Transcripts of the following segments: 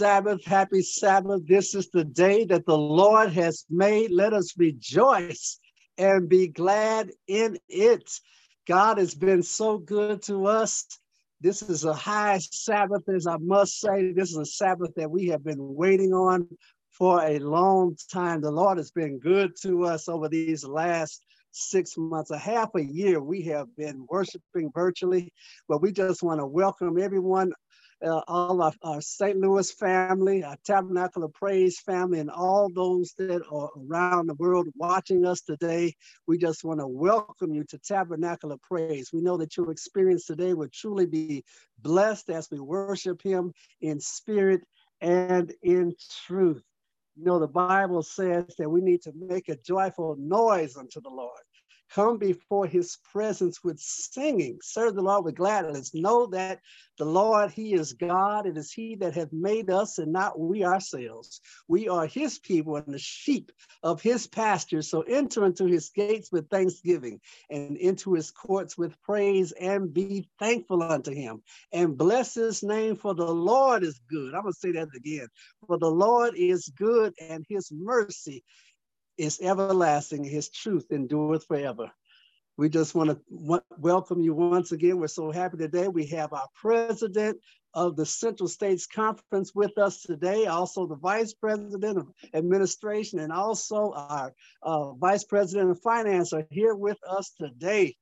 Sabbath, happy Sabbath. This is the day that the Lord has made. Let us rejoice and be glad in it. God has been so good to us. This is a high Sabbath, as I must say. This is a Sabbath that we have been waiting on for a long time. The Lord has been good to us over these last six months, a half a year. We have been worshiping virtually, but we just want to welcome everyone uh, all of our St. Louis family, our Tabernacle of Praise family, and all those that are around the world watching us today. We just want to welcome you to Tabernacle of Praise. We know that your experience today will truly be blessed as we worship Him in spirit and in truth. You know, the Bible says that we need to make a joyful noise unto the Lord. Come before his presence with singing. Serve the Lord with gladness. Know that the Lord, he is God. It is he that hath made us and not we ourselves. We are his people and the sheep of his pasture. So enter into his gates with thanksgiving and into his courts with praise and be thankful unto him and bless his name for the Lord is good. I'm going to say that again. For the Lord is good and his mercy is everlasting. His truth endureth forever. We just want to welcome you once again. We're so happy today. We have our president of the Central States Conference with us today, also the vice president of administration, and also our uh, vice president of finance are here with us today.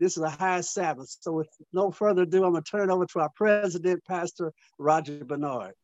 This is a high Sabbath. So, with no further ado, I'm going to turn it over to our president, Pastor Roger Bernard.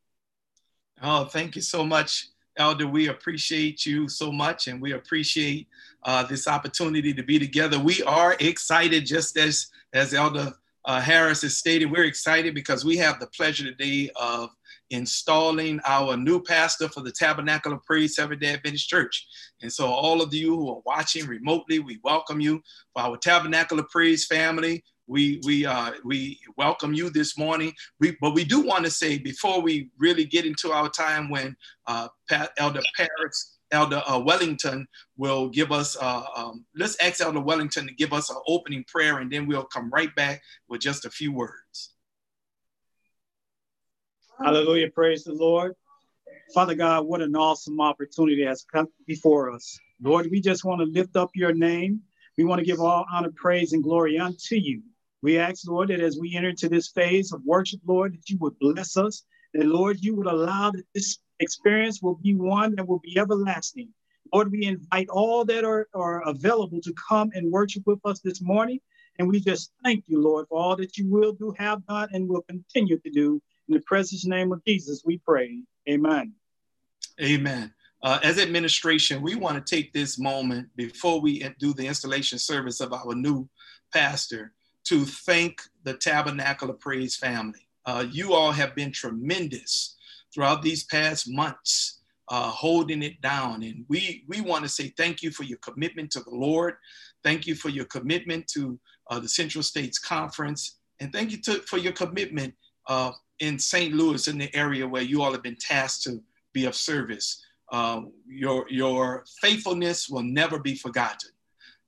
Oh, thank you so much. Elder, we appreciate you so much and we appreciate uh, this opportunity to be together. We are excited, just as, as Elder uh, Harris has stated, we're excited because we have the pleasure today of installing our new pastor for the Tabernacle of Praise Seventh day Adventist Church. And so, all of you who are watching remotely, we welcome you for our Tabernacle of Praise family we we uh, we welcome you this morning. We, but we do want to say before we really get into our time when uh, Pat, Elder Paris, Elder uh, Wellington will give us. Uh, um, let's ask Elder Wellington to give us an opening prayer, and then we'll come right back with just a few words. Hallelujah! Praise the Lord. Father God, what an awesome opportunity has come before us. Lord, we just want to lift up your name. We want to give all honor, praise, and glory unto you. We ask, Lord, that as we enter into this phase of worship, Lord, that you would bless us, that, Lord, you would allow that this experience will be one that will be everlasting. Lord, we invite all that are, are available to come and worship with us this morning. And we just thank you, Lord, for all that you will do, have done, and will continue to do. In the precious name of Jesus, we pray. Amen. Amen. Uh, as administration, we want to take this moment before we do the installation service of our new pastor to thank the Tabernacle of Praise family. Uh, you all have been tremendous throughout these past months, uh, holding it down. And we, we want to say thank you for your commitment to the Lord. Thank you for your commitment to uh, the Central States Conference. And thank you to, for your commitment uh, in St. Louis, in the area where you all have been tasked to be of service. Uh, your, your faithfulness will never be forgotten.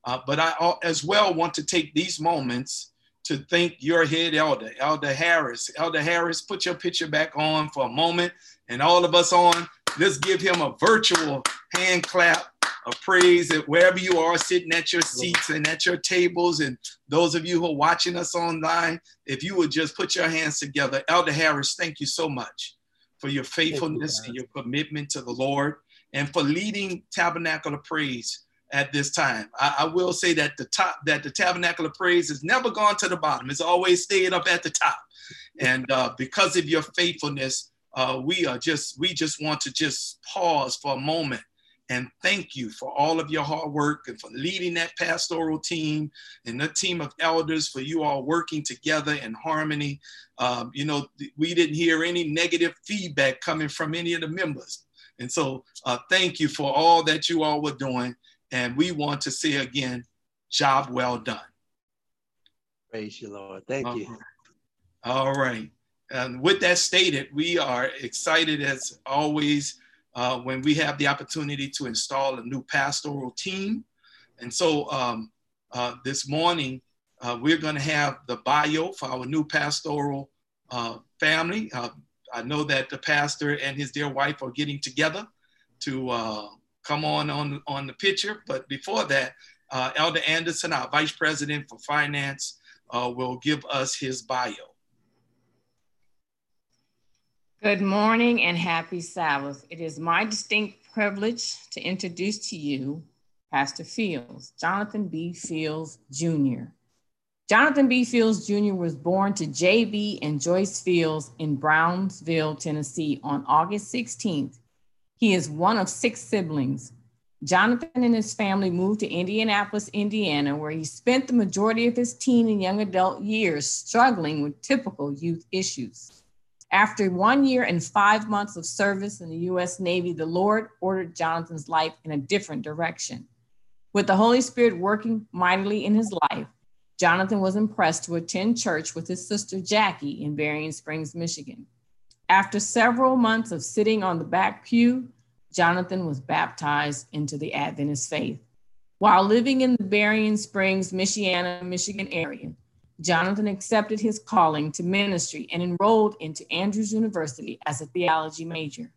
Uh, but I as well want to take these moments to thank your head elder, Elder Harris. Elder Harris, put your picture back on for a moment, and all of us on, let's give him a virtual hand clap of praise that wherever you are sitting at your seats and at your tables, and those of you who are watching us online, if you would just put your hands together. Elder Harris, thank you so much for your faithfulness you, and your commitment to the Lord and for leading Tabernacle of Praise at this time. I, I, will say that the top, that the Tabernacle of Praise has never gone to the bottom. It's always stayed up at the top. And uh, because of your faithfulness, uh, we are just we just want to just pause for a moment and thank you for all of your hard work and for leading that pastoral team and the team of elders for you all working together in harmony. Um, you know, we didn't hear any negative feedback coming from any of the members. And so uh, thank you for all that you all were doing. And we want to say again, job well done. Praise you, Lord. Thank All you. Right. All right. And with that stated, we are excited as always uh, when we have the opportunity to install a new pastoral team. And so um, uh, this morning, uh, we're going to have the bio for our new pastoral uh, family. Uh, I know that the pastor and his dear wife are getting together to uh, come on, on on the picture. But before that, uh, Elder Anderson, our Vice President for Finance, uh, will give us his bio. Good morning and happy Sabbath. It is my distinct privilege to introduce to you Pastor Fields, Jonathan B. Fields Jr. Jonathan B. Fields Jr. was born to J.B. and Joyce Fields in Brownsville, Tennessee on August 16th. He is one of six siblings. Jonathan and his family moved to Indianapolis, Indiana, where he spent the majority of his teen and young adult years struggling with typical youth issues. After one year and five months of service in the US Navy, the Lord ordered Jonathan's life in a different direction. With the Holy Spirit working mightily in his life, Jonathan was impressed to attend church with his sister Jackie in Berrien Springs, Michigan. After several months of sitting on the back pew, Jonathan was baptized into the Adventist faith. While living in the Berrien Springs, Michiana, Michigan area, Jonathan accepted his calling to ministry and enrolled into Andrews University as a theology major.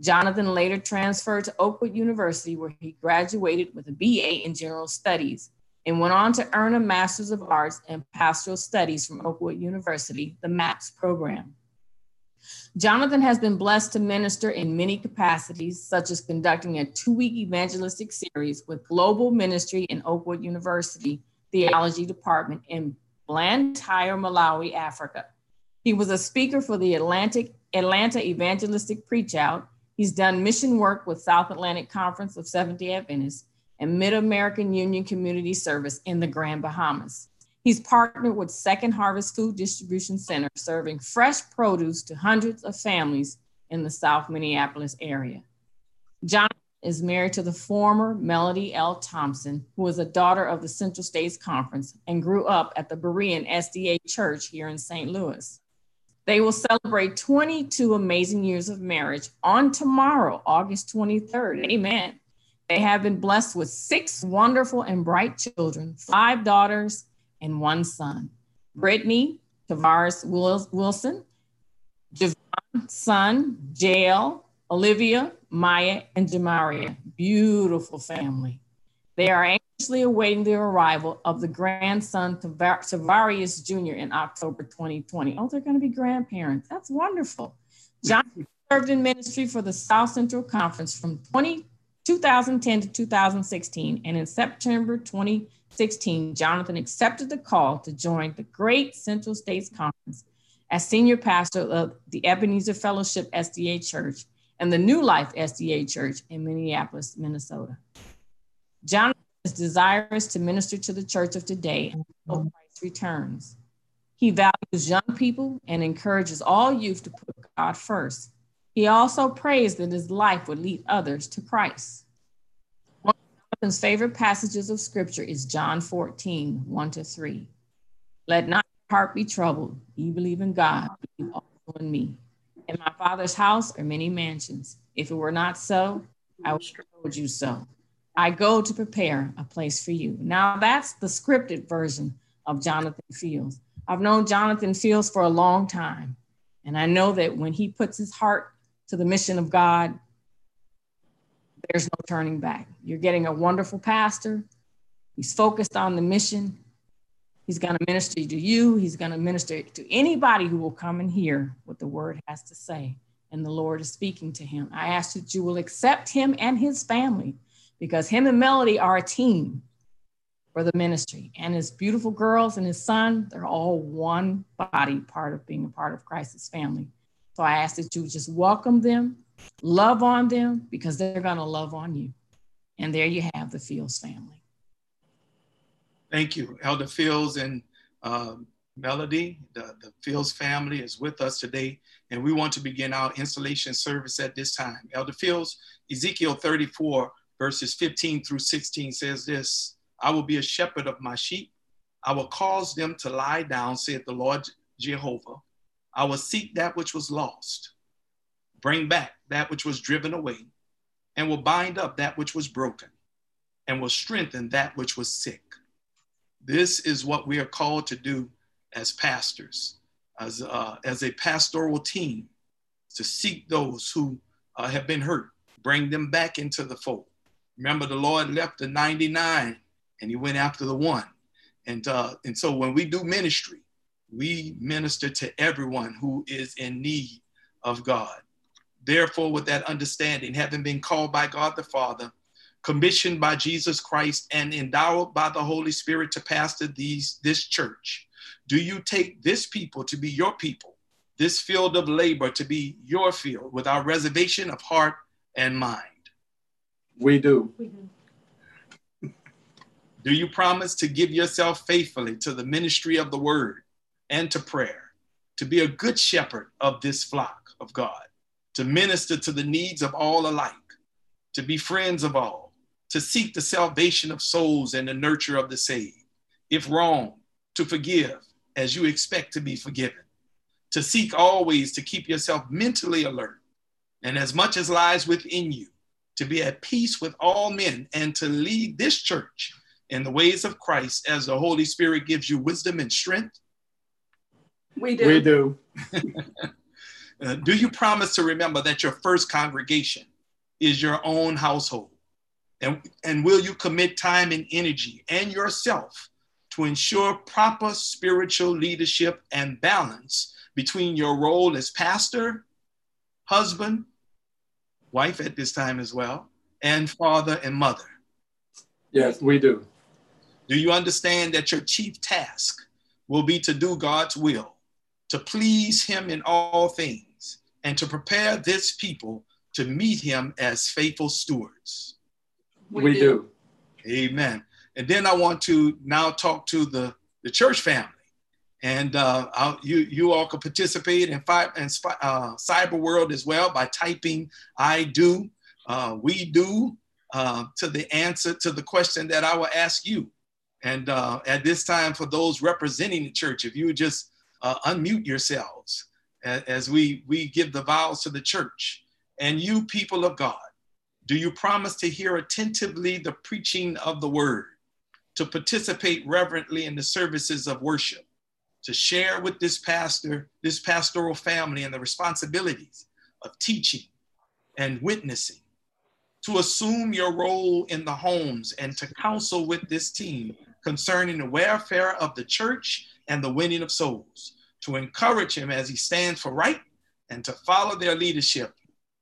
Jonathan later transferred to Oakwood University, where he graduated with a BA in General Studies and went on to earn a Master's of Arts in Pastoral Studies from Oakwood University, the MAPS program. Jonathan has been blessed to minister in many capacities, such as conducting a two week evangelistic series with Global Ministry in Oakwood University Theology Department in Blantyre, Malawi, Africa. He was a speaker for the Atlantic, Atlanta Evangelistic Preach Out. He's done mission work with South Atlantic Conference of Seventh day Adventists and Mid American Union Community Service in the Grand Bahamas. He's partnered with Second Harvest Food Distribution Center, serving fresh produce to hundreds of families in the South Minneapolis area. John is married to the former Melody L. Thompson, who was a daughter of the Central States Conference and grew up at the Berean SDA Church here in St. Louis. They will celebrate 22 amazing years of marriage on tomorrow, August 23rd. Amen. They have been blessed with six wonderful and bright children, five daughters and one son. Brittany Tavares Wilson, Javon, son, Jael, Olivia, Maya, and Jamaria. Beautiful family. They are anxiously awaiting the arrival of the grandson, Tavarius Jr., in October 2020. Oh, they're going to be grandparents. That's wonderful. John served in ministry for the South Central Conference from 20, 2010 to 2016. And in September 2016, Jonathan accepted the call to join the Great Central States Conference as senior pastor of the Ebenezer Fellowship SDA Church and the New Life SDA Church in Minneapolis, Minnesota. Jonathan is desirous to minister to the church of today until Christ returns. He values young people and encourages all youth to put God first. He also prays that his life would lead others to Christ. One of Jonathan's favorite passages of scripture is John 14, 1 to 3. Let not your heart be troubled. You believe in God, believe also in me. In my father's house are many mansions. If it were not so, I would have told you so. I go to prepare a place for you. Now that's the scripted version of Jonathan Fields. I've known Jonathan Fields for a long time. And I know that when he puts his heart to the mission of God, there's no turning back. You're getting a wonderful pastor. He's focused on the mission. He's going to minister to you. He's going to minister to anybody who will come and hear what the word has to say. And the Lord is speaking to him. I ask that you will accept him and his family because him and Melody are a team for the ministry. And his beautiful girls and his son, they're all one body, part of being a part of Christ's family. So I ask that you just welcome them, love on them, because they're going to love on you. And there you have the Fields family. Thank you, Elder Fields and uh, Melody. The, the Fields family is with us today, and we want to begin our installation service at this time. Elder Fields, Ezekiel 34, verses 15 through 16 says this I will be a shepherd of my sheep. I will cause them to lie down, saith the Lord Jehovah. I will seek that which was lost, bring back that which was driven away, and will bind up that which was broken, and will strengthen that which was sick. This is what we are called to do as pastors, as, uh, as a pastoral team. to seek those who uh, have been hurt, bring them back into the fold. Remember, the Lord left the 99 and he went after the one. And, uh, and so when we do ministry, we minister to everyone who is in need of God. Therefore, with that understanding, having been called by God the Father, commissioned by Jesus Christ, and endowed by the Holy Spirit to pastor these, this church, do you take this people to be your people, this field of labor to be your field, without reservation of heart and mind? We do. Do you promise to give yourself faithfully to the ministry of the word and to prayer, to be a good shepherd of this flock of God, to minister to the needs of all alike, to be friends of all, to seek the salvation of souls and the nurture of the saved? If wrong, to forgive as you expect to be forgiven, to seek always to keep yourself mentally alert, and as much as lies within you, to be at peace with all men and to lead this church in the ways of Christ as the Holy Spirit gives you wisdom and strength? We do. We do. uh, do you promise to remember that your first congregation is your own household? And, and will you commit time and energy and yourself to ensure proper spiritual leadership and balance between your role as pastor, husband, wife at this time as well, and father and mother? Yes, we do. Do you understand that your chief task will be to do God's will, to please Him in all things, and to prepare this people to meet Him as faithful stewards? We, we do. do. Amen. And then I want to now talk to the, the church family. And uh, you, you all can participate in, fi- in uh, cyber world as well by typing I do, uh, we do uh, to the answer to the question that I will ask you. And uh, at this time, for those representing the church, if you would just uh, unmute yourselves as we, we give the vows to the church. And you, people of God, do you promise to hear attentively the preaching of the word, to participate reverently in the services of worship, to share with this pastor, this pastoral family, and the responsibilities of teaching and witnessing, to assume your role in the homes and to counsel with this team concerning the welfare of the church and the winning of souls, to encourage him as he stands for right and to follow their leadership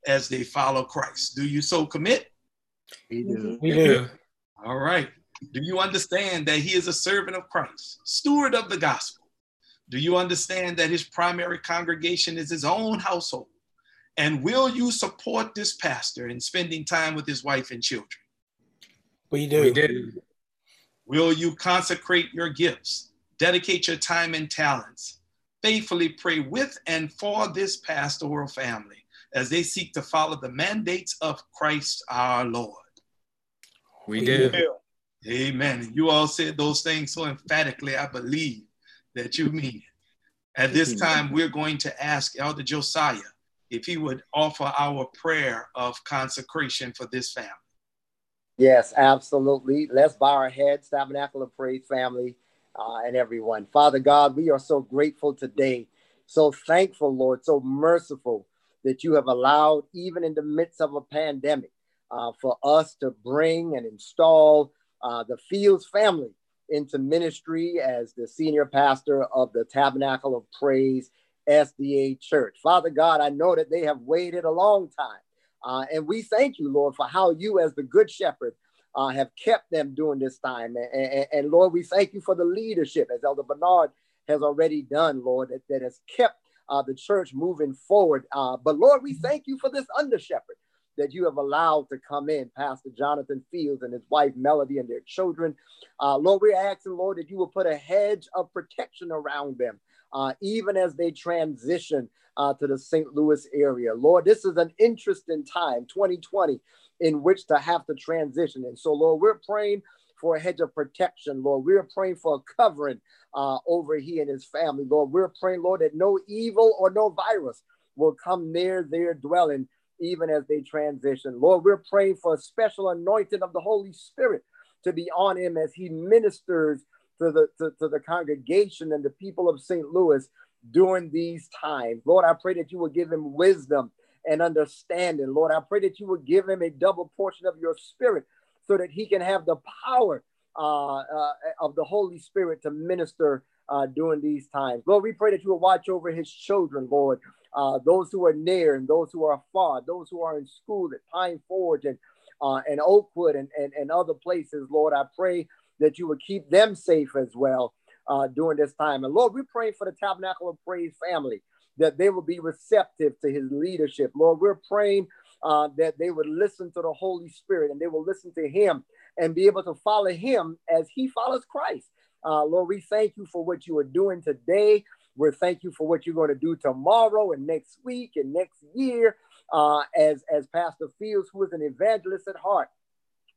as they follow Christ. Do you so commit? We do. We do. All right. Do you understand that he is a servant of Christ, steward of the gospel? Do you understand that his primary congregation is his own household? And will you support this pastor in spending time with his wife and children? We do. We do. Will you consecrate your gifts, dedicate your time and talents, faithfully pray with and for this pastoral family as they seek to follow the mandates of Christ our Lord? We do. Amen. You all said those things so emphatically, I believe that you mean it. At this time, we're going to ask Elder Josiah if he would offer our prayer of consecration for this family. Yes, absolutely. Let's bow our heads, Tabernacle of Praise family, uh, and everyone. Father God, we are so grateful today, so thankful, Lord, so merciful that you have allowed, even in the midst of a pandemic, uh, for us to bring and install uh, the Fields family into ministry as the senior pastor of the Tabernacle of Praise SDA Church. Father God, I know that they have waited a long time uh, and we thank you, Lord, for how you, as the good shepherd, uh, have kept them during this time. And, and, and, Lord, we thank you for the leadership, as Elder Bernard has already done, Lord, that, that has kept uh, the church moving forward. Uh, but Lord, we thank you for this under shepherd that you have allowed to come in, Pastor Jonathan Fields and his wife Melody and their children. Uh, Lord, we're asking, Lord, that you will put a hedge of protection around them, uh, even as they transition uh, to the St. Louis area. Lord, this is an interesting time, 2020, in which to have to transition. And so, Lord, we're praying for a hedge of protection, Lord. We're praying for a covering uh, over he and his family, Lord. We're praying, Lord, that no evil or no virus will come near their dwelling even as they transition. Lord, we're praying for a special anointing of the Holy Spirit to be on him as he ministers to the, to, to the congregation and the people of St. Louis during these times. Lord, I pray that you will give him wisdom and understanding. Lord, I pray that you will give him a double portion of your spirit so that he can have the power uh, uh, of the Holy Spirit to minister uh, during these times. Lord, we pray that you will watch over his children, Lord, uh, those who are near and those who are far, those who are in school at Pine Forge and, uh, and Oakwood and, and, and other places, Lord. I pray that you would keep them safe as well uh, during this time. And Lord, we pray for the Tabernacle of Praise family that they will be receptive to his leadership. Lord, we're praying uh, that they would listen to the Holy Spirit and they will listen to him and be able to follow him as he follows Christ. Uh, Lord, we thank you for what you are doing today. We're thank you for what you're going to do tomorrow and next week and next year. Uh, as as Pastor Fields, who is an evangelist at heart,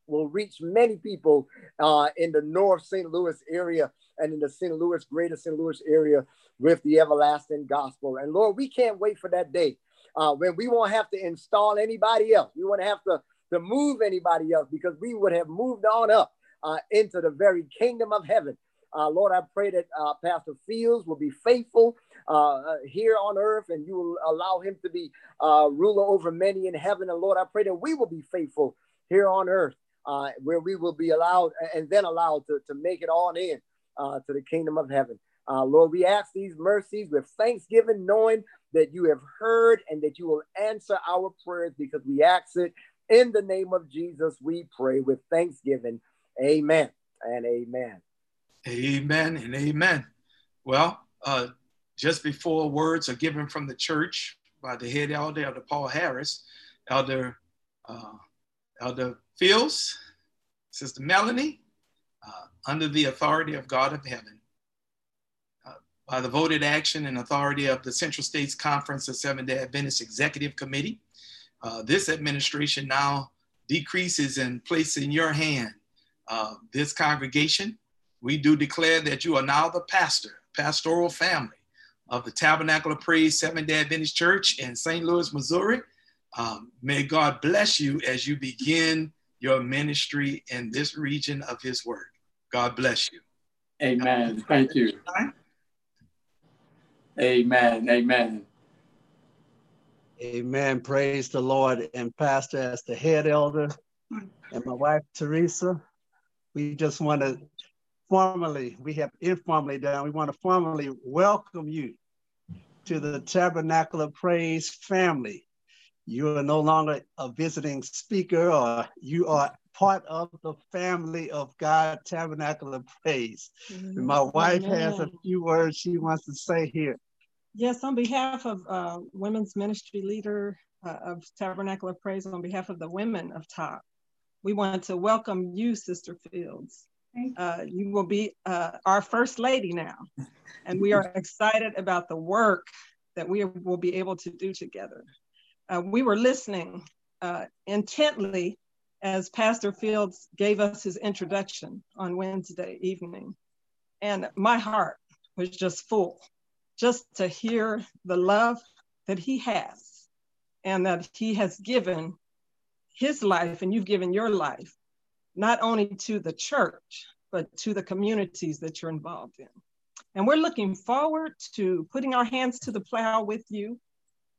will reach many people uh, in the North St. Louis area and in the St. Louis, greater St. Louis area with the everlasting gospel. And Lord, we can't wait for that day uh, when we won't have to install anybody else. We won't have to, to move anybody else because we would have moved on up uh, into the very kingdom of heaven. Uh, Lord, I pray that uh, Pastor Fields will be faithful uh, uh, here on earth and you will allow him to be uh, ruler over many in heaven. And Lord, I pray that we will be faithful here on earth, uh, where we will be allowed and then allowed to, to make it on in to the kingdom of heaven. Lord, we ask these mercies with thanksgiving, knowing that you have heard and that you will answer our prayers because we ask it in the name of Jesus. We pray with thanksgiving. Amen and amen. Amen and amen. Well, uh, just before words are given from the church by the head elder, Elder Paul Harris, Elder uh, Elder Fields, Sister Melanie, uh, under the authority of God of heaven, uh, by the voted action and authority of the Central States Conference of Seventh-day Adventist Executive Committee, uh, this administration now decreases and places in your hand uh, this congregation we do declare that you are now the pastor, pastoral family of the Tabernacle of Praise Seventh day Adventist Church in St. Louis, Missouri. Um, may God bless you as you begin your ministry in this region of His Word. God bless you. Amen. Thank you. Amen. Amen. Amen. Praise the Lord. And Pastor, as the head elder, and my wife Teresa, we just want to formally, we have informally done, we want to formally welcome you to the Tabernacle of Praise family. You are no longer a visiting speaker, or you are part of the family of God Tabernacle of Praise. Mm-hmm. My wife Amen. has a few words she wants to say here. Yes, on behalf of uh, Women's Ministry Leader uh, of Tabernacle of Praise, on behalf of the women of TOP, we want to welcome you, Sister Fields, uh, you will be uh, our first lady now. And we are excited about the work that we will be able to do together. Uh, we were listening uh, intently as Pastor Fields gave us his introduction on Wednesday evening. And my heart was just full just to hear the love that he has and that he has given his life and you've given your life not only to the church, but to the communities that you're involved in. And we're looking forward to putting our hands to the plow with you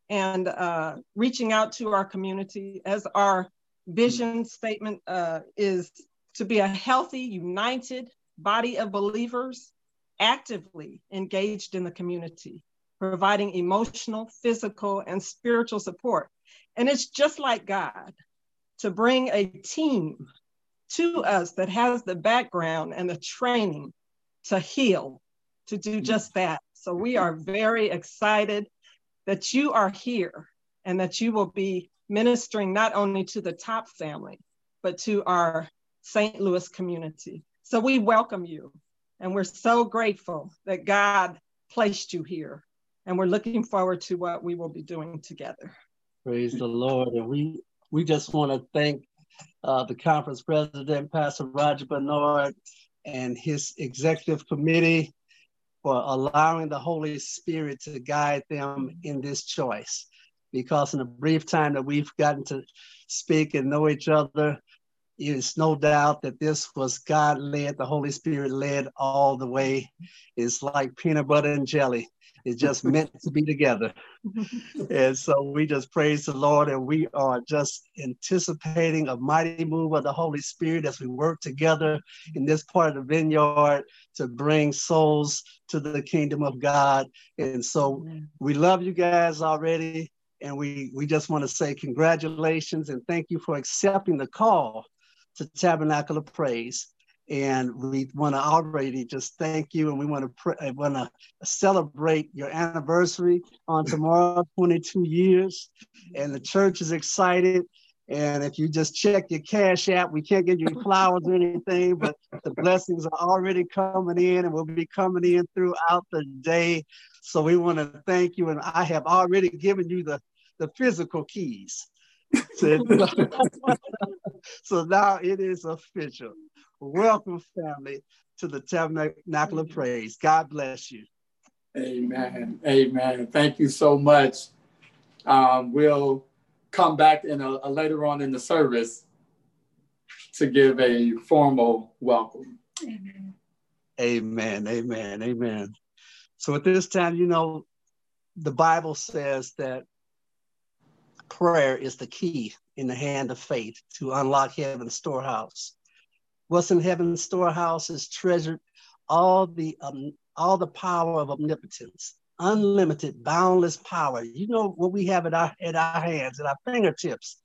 and uh, reaching out to our community as our vision statement uh, is to be a healthy, united body of believers actively engaged in the community, providing emotional, physical, and spiritual support. And it's just like God to bring a team to us that has the background and the training to heal, to do just that. So we are very excited that you are here and that you will be ministering not only to the TOP family, but to our St. Louis community. So we welcome you and we're so grateful that God placed you here. And we're looking forward to what we will be doing together. Praise the Lord. And we we just want to thank uh, the conference president, Pastor Roger Bernard, and his executive committee for allowing the Holy Spirit to guide them in this choice. Because in the brief time that we've gotten to speak and know each other, it's no doubt that this was God led, the Holy Spirit led all the way. It's like peanut butter and jelly. It's just meant to be together. and so we just praise the Lord and we are just anticipating a mighty move of the Holy Spirit as we work together in this part of the vineyard to bring souls to the kingdom of God. And so we love you guys already. And we, we just want to say congratulations and thank you for accepting the call to Tabernacle of Praise. And we want to already just thank you, and we want to pr- uh, want to celebrate your anniversary on tomorrow, 22 years, and the church is excited. And if you just check your cash app, we can't give you flowers or anything, but the blessings are already coming in and will be coming in throughout the day. So we want to thank you. And I have already given you the, the physical keys. so now it is official. Welcome, family, to the Tabernacle of Praise. God bless you. Amen. Amen. Thank you so much. Um, we'll come back in a, a later on in the service to give a formal welcome. Amen. Amen. Amen. Amen. So at this time, you know, the Bible says that prayer is the key in the hand of faith to unlock heaven's storehouse. What's in heaven's storehouse is treasured all the um, all the power of omnipotence, unlimited, boundless power. You know what we have at our at our hands, at our fingertips.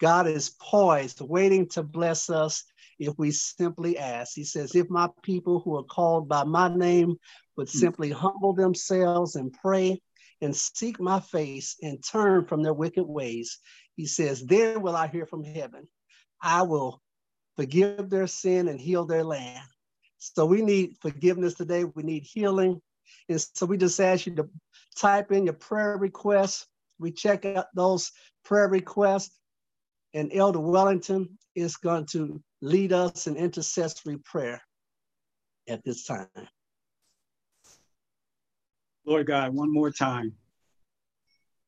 God is poised, waiting to bless us if we simply ask. He says, If my people who are called by my name would hmm. simply humble themselves and pray and seek my face and turn from their wicked ways, he says, Then will I hear from heaven. I will forgive their sin and heal their land. So we need forgiveness today. We need healing. And so we just ask you to type in your prayer requests. We check out those prayer requests, and Elder Wellington is going to lead us in intercessory prayer at this time. Lord God, one more time.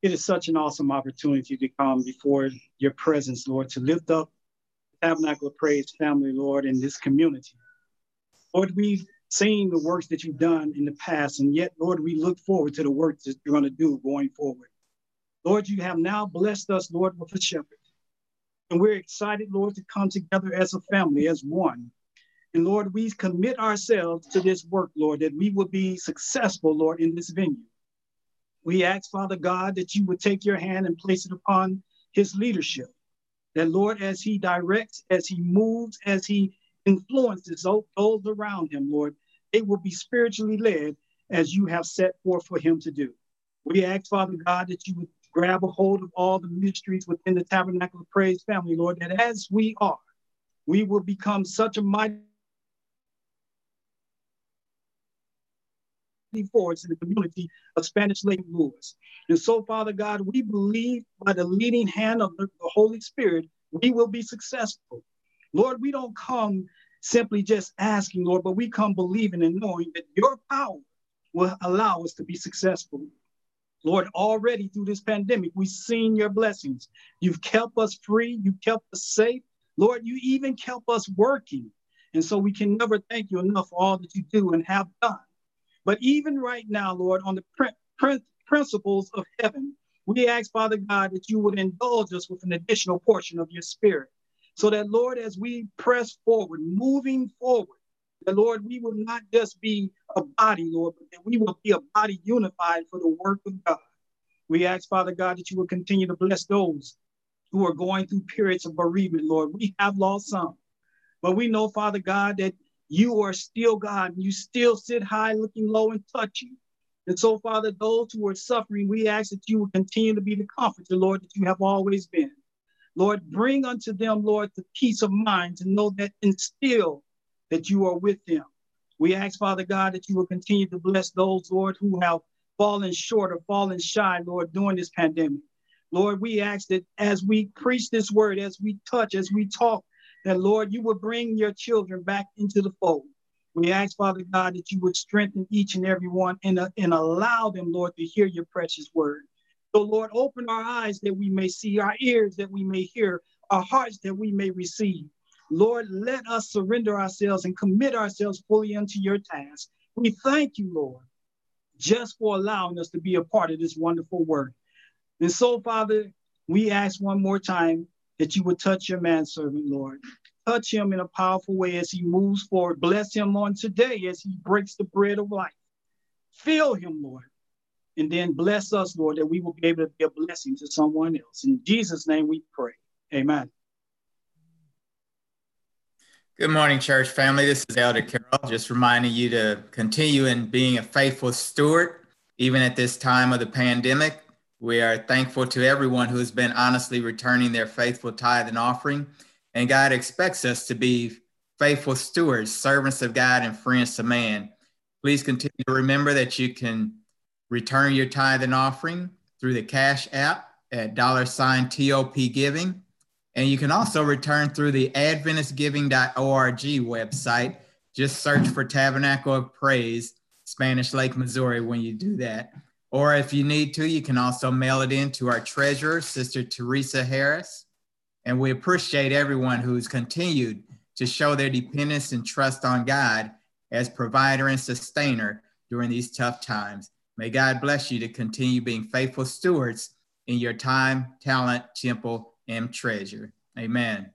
It is such an awesome opportunity to come before your presence, Lord, to lift up Tabernacle of Praise family, Lord, in this community. Lord, we've seen the works that you've done in the past, and yet, Lord, we look forward to the work that you're going to do going forward. Lord, you have now blessed us, Lord, with a shepherd. And we're excited, Lord, to come together as a family, as one. And Lord, we commit ourselves to this work, Lord, that we will be successful, Lord, in this venue. We ask, Father God, that you would take your hand and place it upon his leadership. That, Lord, as he directs, as he moves, as he influences those around him, Lord, they will be spiritually led as you have set forth for him to do. We ask, Father God, that you would grab a hold of all the ministries within the Tabernacle of Praise family, Lord, that as we are, we will become such a mighty force in the community of Spanish slave rulers. And so, Father God, we believe by the leading hand of the Holy Spirit, we will be successful. Lord, we don't come simply just asking, Lord, but we come believing and knowing that your power will allow us to be successful. Lord, already through this pandemic, we've seen your blessings. You've kept us free, you've kept us safe. Lord, you even kept us working. And so we can never thank you enough for all that you do and have done. But even right now, Lord, on the pr- pr- principles of heaven, we ask, Father God, that you would indulge us with an additional portion of your spirit. So that, Lord, as we press forward, moving forward, that, Lord, we will not just be a body, Lord, but that we will be a body unified for the work of God. We ask, Father God, that you will continue to bless those who are going through periods of bereavement, Lord. We have lost some, but we know, Father God, that you are still God. And you still sit high, looking low and touching. And so, Father, those who are suffering, we ask that you will continue to be the comforter, Lord, that you have always been. Lord, bring unto them, Lord, the peace of mind to know that and still that you are with them. We ask, Father God, that you will continue to bless those, Lord, who have fallen short or fallen shy, Lord, during this pandemic. Lord, we ask that as we preach this word, as we touch, as we talk, that, Lord, you would bring your children back into the fold. We ask, Father God, that you would strengthen each and every one and, uh, and allow them, Lord, to hear your precious word. So, Lord, open our eyes that we may see, our ears that we may hear, our hearts that we may receive. Lord, let us surrender ourselves and commit ourselves fully unto your task. We thank you, Lord, just for allowing us to be a part of this wonderful work. And so, Father, we ask one more time that you would touch your manservant, Lord. Touch him in a powerful way as he moves forward. Bless him on today as he breaks the bread of life. Fill him, Lord. And then bless us, Lord, that we will be able to be a blessing to someone else. In Jesus' name we pray. Amen. Good morning, church family. This is Elder Carroll, just reminding you to continue in being a faithful steward, even at this time of the pandemic. We are thankful to everyone who has been honestly returning their faithful tithe and offering. And God expects us to be faithful stewards, servants of God, and friends to man. Please continue to remember that you can return your tithe and offering through the Cash app at dollar sign TOP Giving and you can also return through the AdventistGiving.org website. Just search for Tabernacle of Praise, Spanish Lake, Missouri, when you do that. Or if you need to, you can also mail it in to our treasurer, Sister Teresa Harris. And we appreciate everyone who's continued to show their dependence and trust on God as provider and sustainer during these tough times. May God bless you to continue being faithful stewards in your time, talent, temple, and treasure. Amen.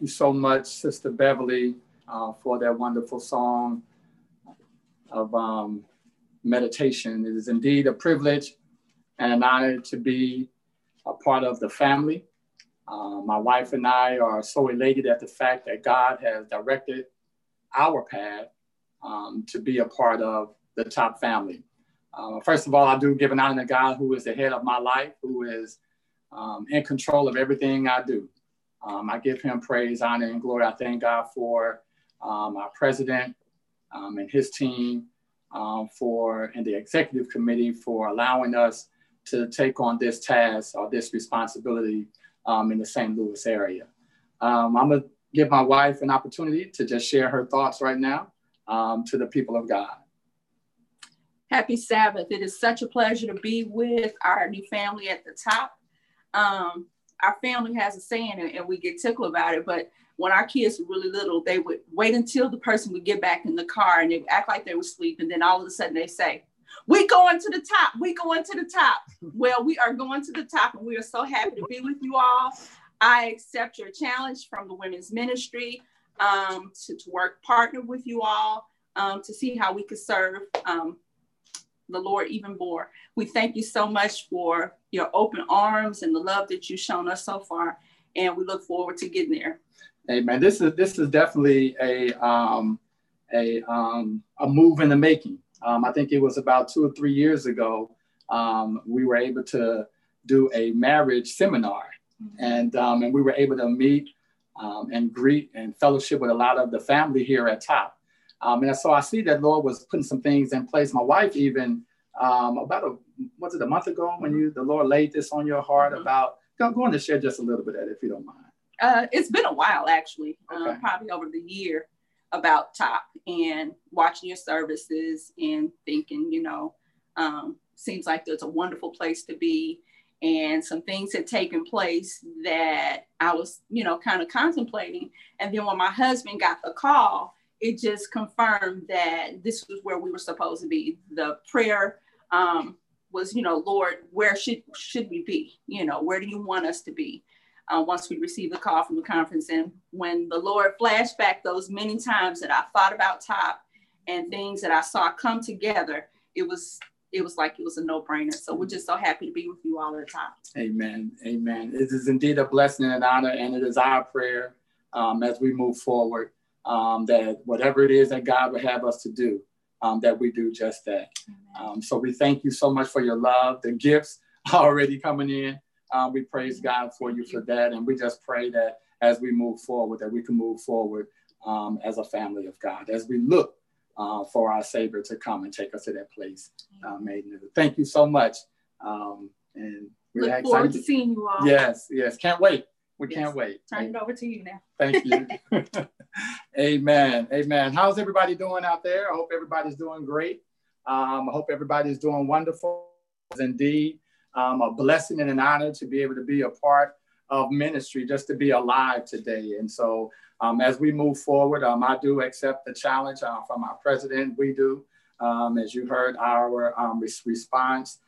Thank you so much, Sister Beverly, uh, for that wonderful song of um, meditation. It is indeed a privilege and an honor to be a part of the family. Uh, my wife and I are so elated at the fact that God has directed our path um, to be a part of the TOP family. Uh, first of all, I do give an honor to God who is the head of my life, who is um, in control of everything I do. Um, I give him praise, honor, and glory. I thank God for um, our president um, and his team um, for, and the executive committee for allowing us to take on this task or this responsibility um, in the St. Louis area. I'm gonna give my wife an opportunity to just share her thoughts right now to the people of God. Happy Sabbath. It is such a pleasure to be with our new family at the top. Our family has a saying, and, and we get tickled about it, but when our kids were really little, they would wait until the person would get back in the car and they would act like they were sleeping. And then all of a sudden they say, we going to the top, we going to the top. Well, we are going to the top and we are so happy to be with you all. I accept your challenge from the women's ministry um, to, to work partner with you all um, to see how we could serve um, the Lord even more. We thank you so much for your open arms and the love that you've shown us so far, and we look forward to getting there. Amen. This is this is definitely a um, a um, a move in the making. Um, I think it was about two or three years ago. Um, we were able to do a marriage seminar, mm-hmm. and um, and we were able to meet um, and greet and fellowship with a lot of the family here at TOP. Um, and so I see that Lord was putting some things in place. My wife even um, about a was it a month ago when you the Lord laid this on your heart mm-hmm. about go, go on to share just a little bit of that if you don't mind. Uh, it's been a while actually, um, probably over the year about TOP and watching your services and thinking, you know, um, seems like there's a wonderful place to be. And some things had taken place that I was, you know, kind of contemplating. And then when my husband got the call, it just confirmed that this was where we were supposed to be. The prayer um, was, you know, Lord, where should should we be? You know, where do you want us to be? Uh, once we received the call from the conference, and when the Lord flashed back those many times that I thought about TOP and things that I saw come together, it was it was like it was a no-brainer. So we're just so happy to be with you all at the top. Amen. Amen. It is indeed a blessing and an honor, and it is our prayer um, as we move forward um, that whatever it is that God would have us to do, um, that we do just that. Um, so we thank you so much for your love, the gifts already coming in. Um, we praise God for you for that. And we just pray that as we move forward, that we can move forward um, as a family of God, as we look uh, for our Savior to come and take us to that place. Uh, Thank you so much. Um, and we're Look forward to seeing you all. Yes, yes. Can't wait. We yes. can't wait. Turn it over to you now. Thank you. Amen. Amen. How's everybody doing out there? I hope everybody's doing great. Um, I hope everybody's doing wonderful. It's indeed um, a blessing and an honor to be able to be a part of ministry, just to be alive today. And so, um, as we move forward, um, I do accept the challenge uh, from our president. We do, um, as you heard our um, response,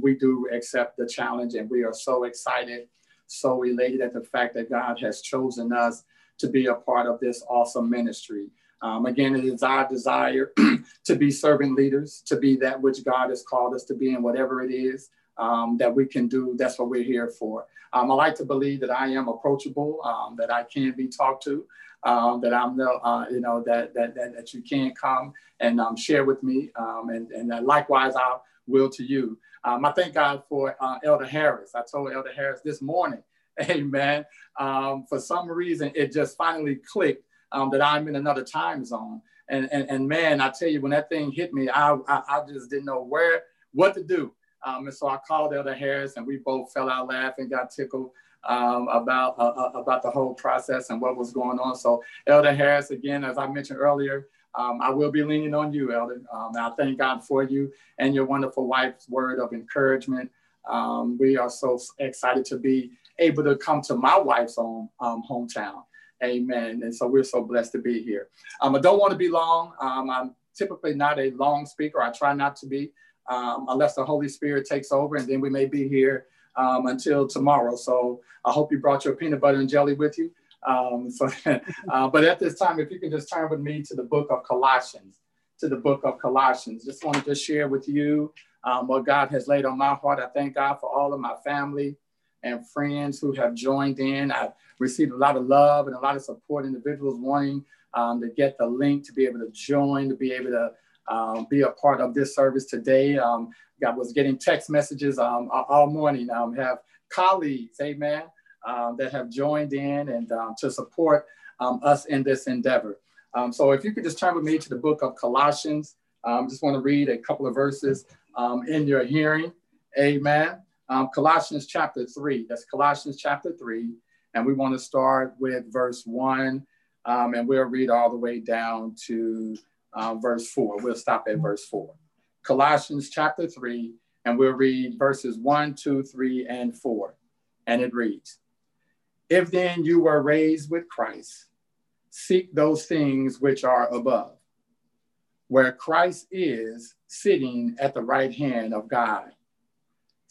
we do accept the challenge, and we are so excited so elated at the fact that God has chosen us to be a part of this awesome ministry. Um, again, it is our desire to be servant leaders, to be that which God has called us to be, and whatever it is um, that we can do, that's what we're here for. Um, I like to believe that I am approachable, um, that I can be talked to, um, that I'm the, uh, you know, that, that, that, that you can come and um, share with me, and, and likewise I will to you. I thank God for uh, Elder Harris. I told Elder Harris this morning, amen. Um, for some reason, it just finally clicked um, that I'm in another time zone. And, and, and man, I tell you, when that thing hit me, I, I, I just didn't know where, what to do. Um, and so I called Elder Harris and we both fell out laughing, got tickled um, about, uh, uh, about the whole process and what was going on. So Elder Harris, again, as I mentioned earlier, um, I will be leaning on you, Elder. Um, I thank God for you and your wonderful wife's word of encouragement. Um, we are so excited to be able to come to my wife's own um, hometown. Amen. And so we're so blessed to be here. Um, I don't want to be long. Um, I'm typically not a long speaker. I try not to be unless the Holy Spirit takes over, and then we may be here um, until tomorrow. So I hope you brought your peanut butter and jelly with you. Um, so, uh, but at this time, if you can just turn with me to the book of Colossians, to the book of Colossians. Just want to just share with you um, what God has laid on my heart. I thank God for all of my family and friends who have joined in. I've received a lot of love and a lot of support, individuals wanting um, to get the link to be able to join, to be able to um, be a part of this service today. Um, I was getting text messages um, all morning. Um, have colleagues, amen, um, that have joined in and um, to support um, us in this endeavor. So if you could just turn with me to the book of Colossians, um, just want to read a couple of verses in your hearing. Amen. Um, Colossians chapter 3. That's Colossians chapter 3. And we want to start with verse 1, um, and we'll read all the way down to uh, verse 4. We'll stop at verse 4. Colossians chapter 3, and we'll read verses 1, 2, 3, and 4. And it reads If then you were raised with Christ, seek those things which are above, where Christ is sitting at the right hand of God.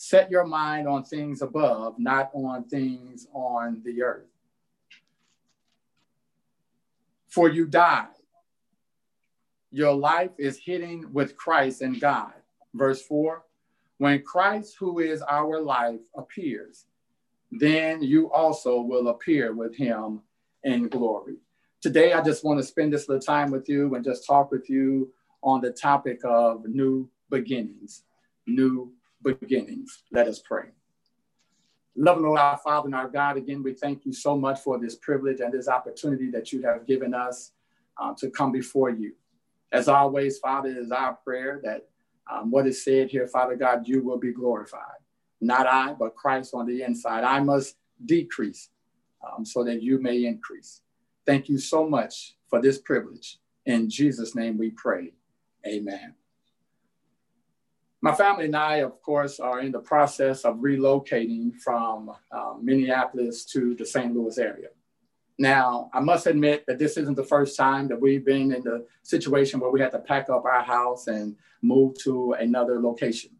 Set your mind on things above, not on things on the earth. For you died. Your life is hidden with Christ in God. Verse 4 When Christ, who is our life, appears, then you also will appear with him in glory today I just want to spend this little time with you and just talk with you on the topic of new beginnings. New beginnings. Let us pray. Loving Lord, our Father and our God, again, we thank you so much for this privilege and this opportunity that you have given us uh, to come before you. As always, Father, it is our prayer that um, what is said here, Father God, you will be glorified. Not I, but Christ on the inside. I must decrease um, so that you may increase. Thank you so much for this privilege. In Jesus' name we pray. Amen. My family and I, of course, are in the process of relocating from um, Minneapolis to the St. Louis area. Now, I must admit that this isn't the first time that we've been in the situation where we had to pack up our house and move to another location.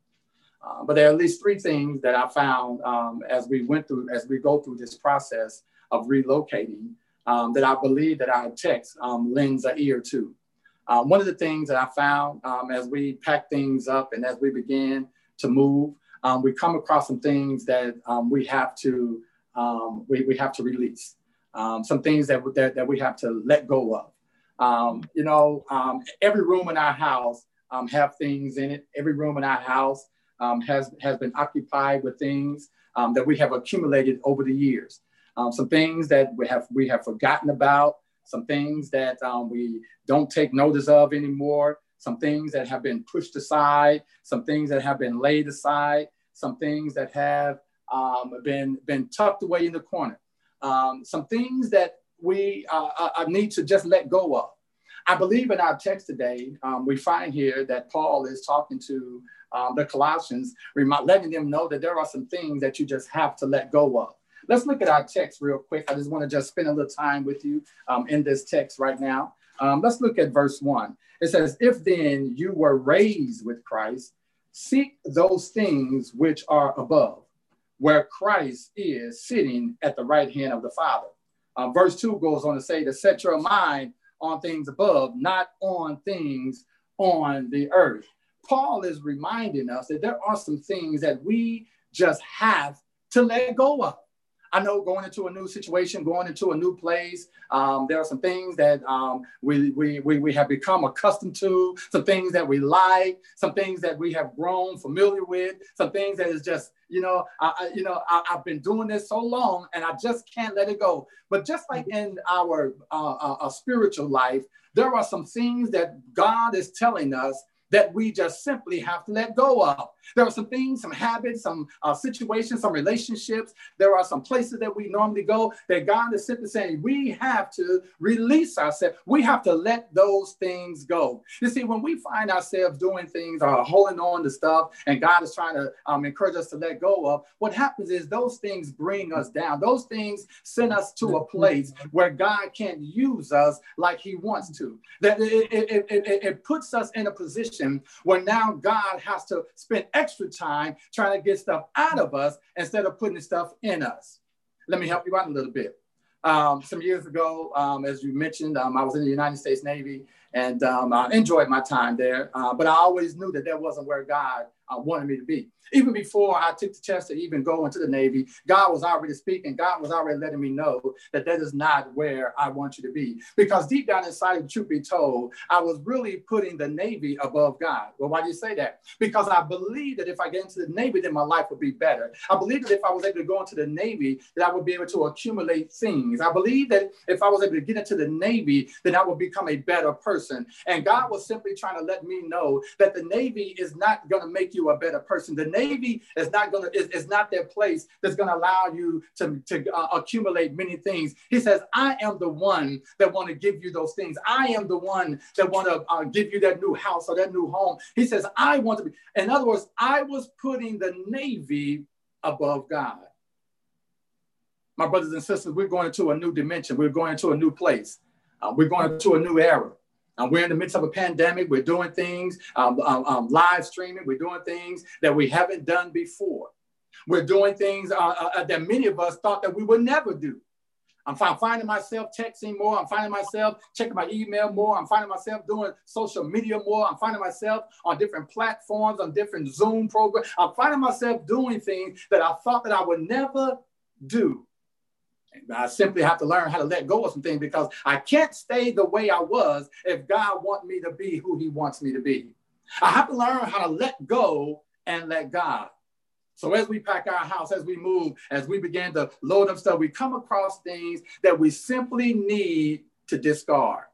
Uh, but there are at least three things that I found um, as we went through, as we go through this process of relocating um, that I believe that our text um, lends an ear to. Um, one of the things that I found um, as we pack things up and as we begin to move, um, we come across some things that um, we have to we, we have to release. some things that, that, that we have to let go of. you know, every room in our house have things in it. Every room in our house has has been occupied with things that we have accumulated over the years um, some things that we have we have forgotten about, some things that um, we don't take notice of anymore, some things that have been pushed aside, some things that have been laid aside, some things that have um, been been tucked away in the corner, um, some things that we uh, uh, uh, need to just let go of. I believe in our text today, um, we find here that Paul is talking to um, the Colossians, letting them know that there are some things that you just have to let go of. Let's look at our text real quick. I just want to just spend a little time with you um, in this text right now. Um, let's look at verse one. It says, If then you were raised with Christ, seek those things which are above, where Christ is sitting at the right hand of the Father. Uh, verse 2 goes on to say to set your mind on things above, not on things on the earth. Paul is reminding us that there are some things that we just have to let go of. I know going into a new situation, going into a new place, um, there are some things that um, we, we, we, we have become accustomed to, some things that we like, some things that we have grown familiar with, some things that is just, you know, I, I you know, I, have been doing this so long and I just can't let it go. But just like in our uh, uh, spiritual life, there are some things that God is telling us that we just simply have to let go of. There are some things, some habits, some uh, situations, some relationships. There are some places that we normally go that God is simply saying we have to release ourselves. We have to let those things go. You see, when we find ourselves doing things or holding on to stuff and God is trying to um, encourage us to let go of, what happens is those things bring us down. Those things send us to a place where God can't use us like he wants to. That it, it, it, it puts us in a position where now God has to spend extra time trying to get stuff out of us instead of putting stuff in us. Let me help you out a little bit. Um, some years ago, um, as you mentioned, um, I was in the United States Navy and um, I enjoyed my time there. Uh, but I always knew that that wasn't where God uh, wanted me to be. Even before I took the chance to even go into the Navy, God was already speaking. God was already letting me know that that is not where I want you to be. Because deep down inside, truth be told, I was really putting the Navy above God. Well, why do you say that? Because I believe that if I get into the Navy, then my life would be better. I believe that if I was able to go into the Navy, that I would be able to accumulate things. I believe that if I was able to get into the Navy, then I would become a better person. And God was simply trying to let me know that the Navy is not going to make you a better person. The Navy is not going to is not their place that's going to allow you to, to uh, accumulate many things. He says, I am the one that want to give you those things. I am the one that want to uh, give you that new house or that new home. He says, I want to be. In other words, I was putting the Navy above God. My brothers and sisters, we're going into a new dimension. We're going into a new place. Uh, we're going into a new era. Uh, we're in the midst of a pandemic. We're doing things, um, um, um, live streaming. We're doing things that we haven't done before. We're doing things uh, uh, uh that many of us thought that we would never do. I'm finding myself texting more. I'm finding myself checking my email more. I'm finding myself doing social media more. I'm finding myself on different platforms, on different Zoom programs. I'm finding myself doing things that I thought that I would never do. I simply have to learn how to let go of some things because I can't stay the way I was if God wants me to be who he wants me to be. I have to learn how to let go and let God. So as we pack our house, as we move, as we begin to load up stuff, we come across things that we simply need to discard.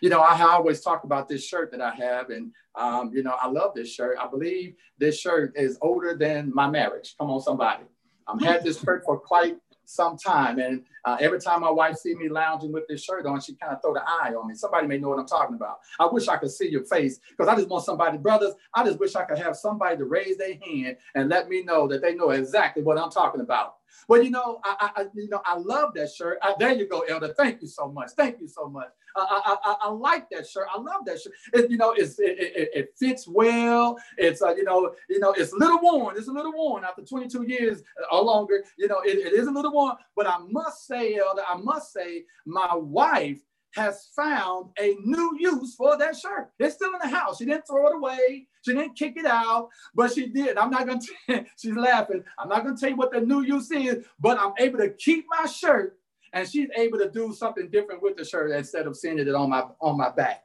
You know, I always talk about this shirt that I have, and um, you know, I love this shirt. I believe this shirt is older than my marriage. Come on, somebody. I've had this shirt for quite some time. And uh, every time my wife see me lounging with this shirt on, she kind of throw the eye on me. Somebody may know what I'm talking about. I wish I could see your face because I just want somebody, brothers, I just wish I could have somebody to raise their hand and let me know that they know exactly what I'm talking about. Well, you know, I, I you know, I love that shirt. I, there you go, Elder. Thank you so much. Thank you so much. I, I, I, like that shirt. I love that shirt. It, you know, it's, it, it, it fits well. It's uh, you know, you know, it's a little worn. It's a little worn after 22 years or longer. You know, it, it is a little worn. But I must say, Elder, I must say, my wife has found a new use for that shirt. It's still in the house. She didn't throw it away. She didn't kick it out, but she did. I'm not to, she's laughing. I'm not to tell you what the new use is, but I'm able to keep my shirt and she's able to do something different with the shirt instead of sending it on my, on my back.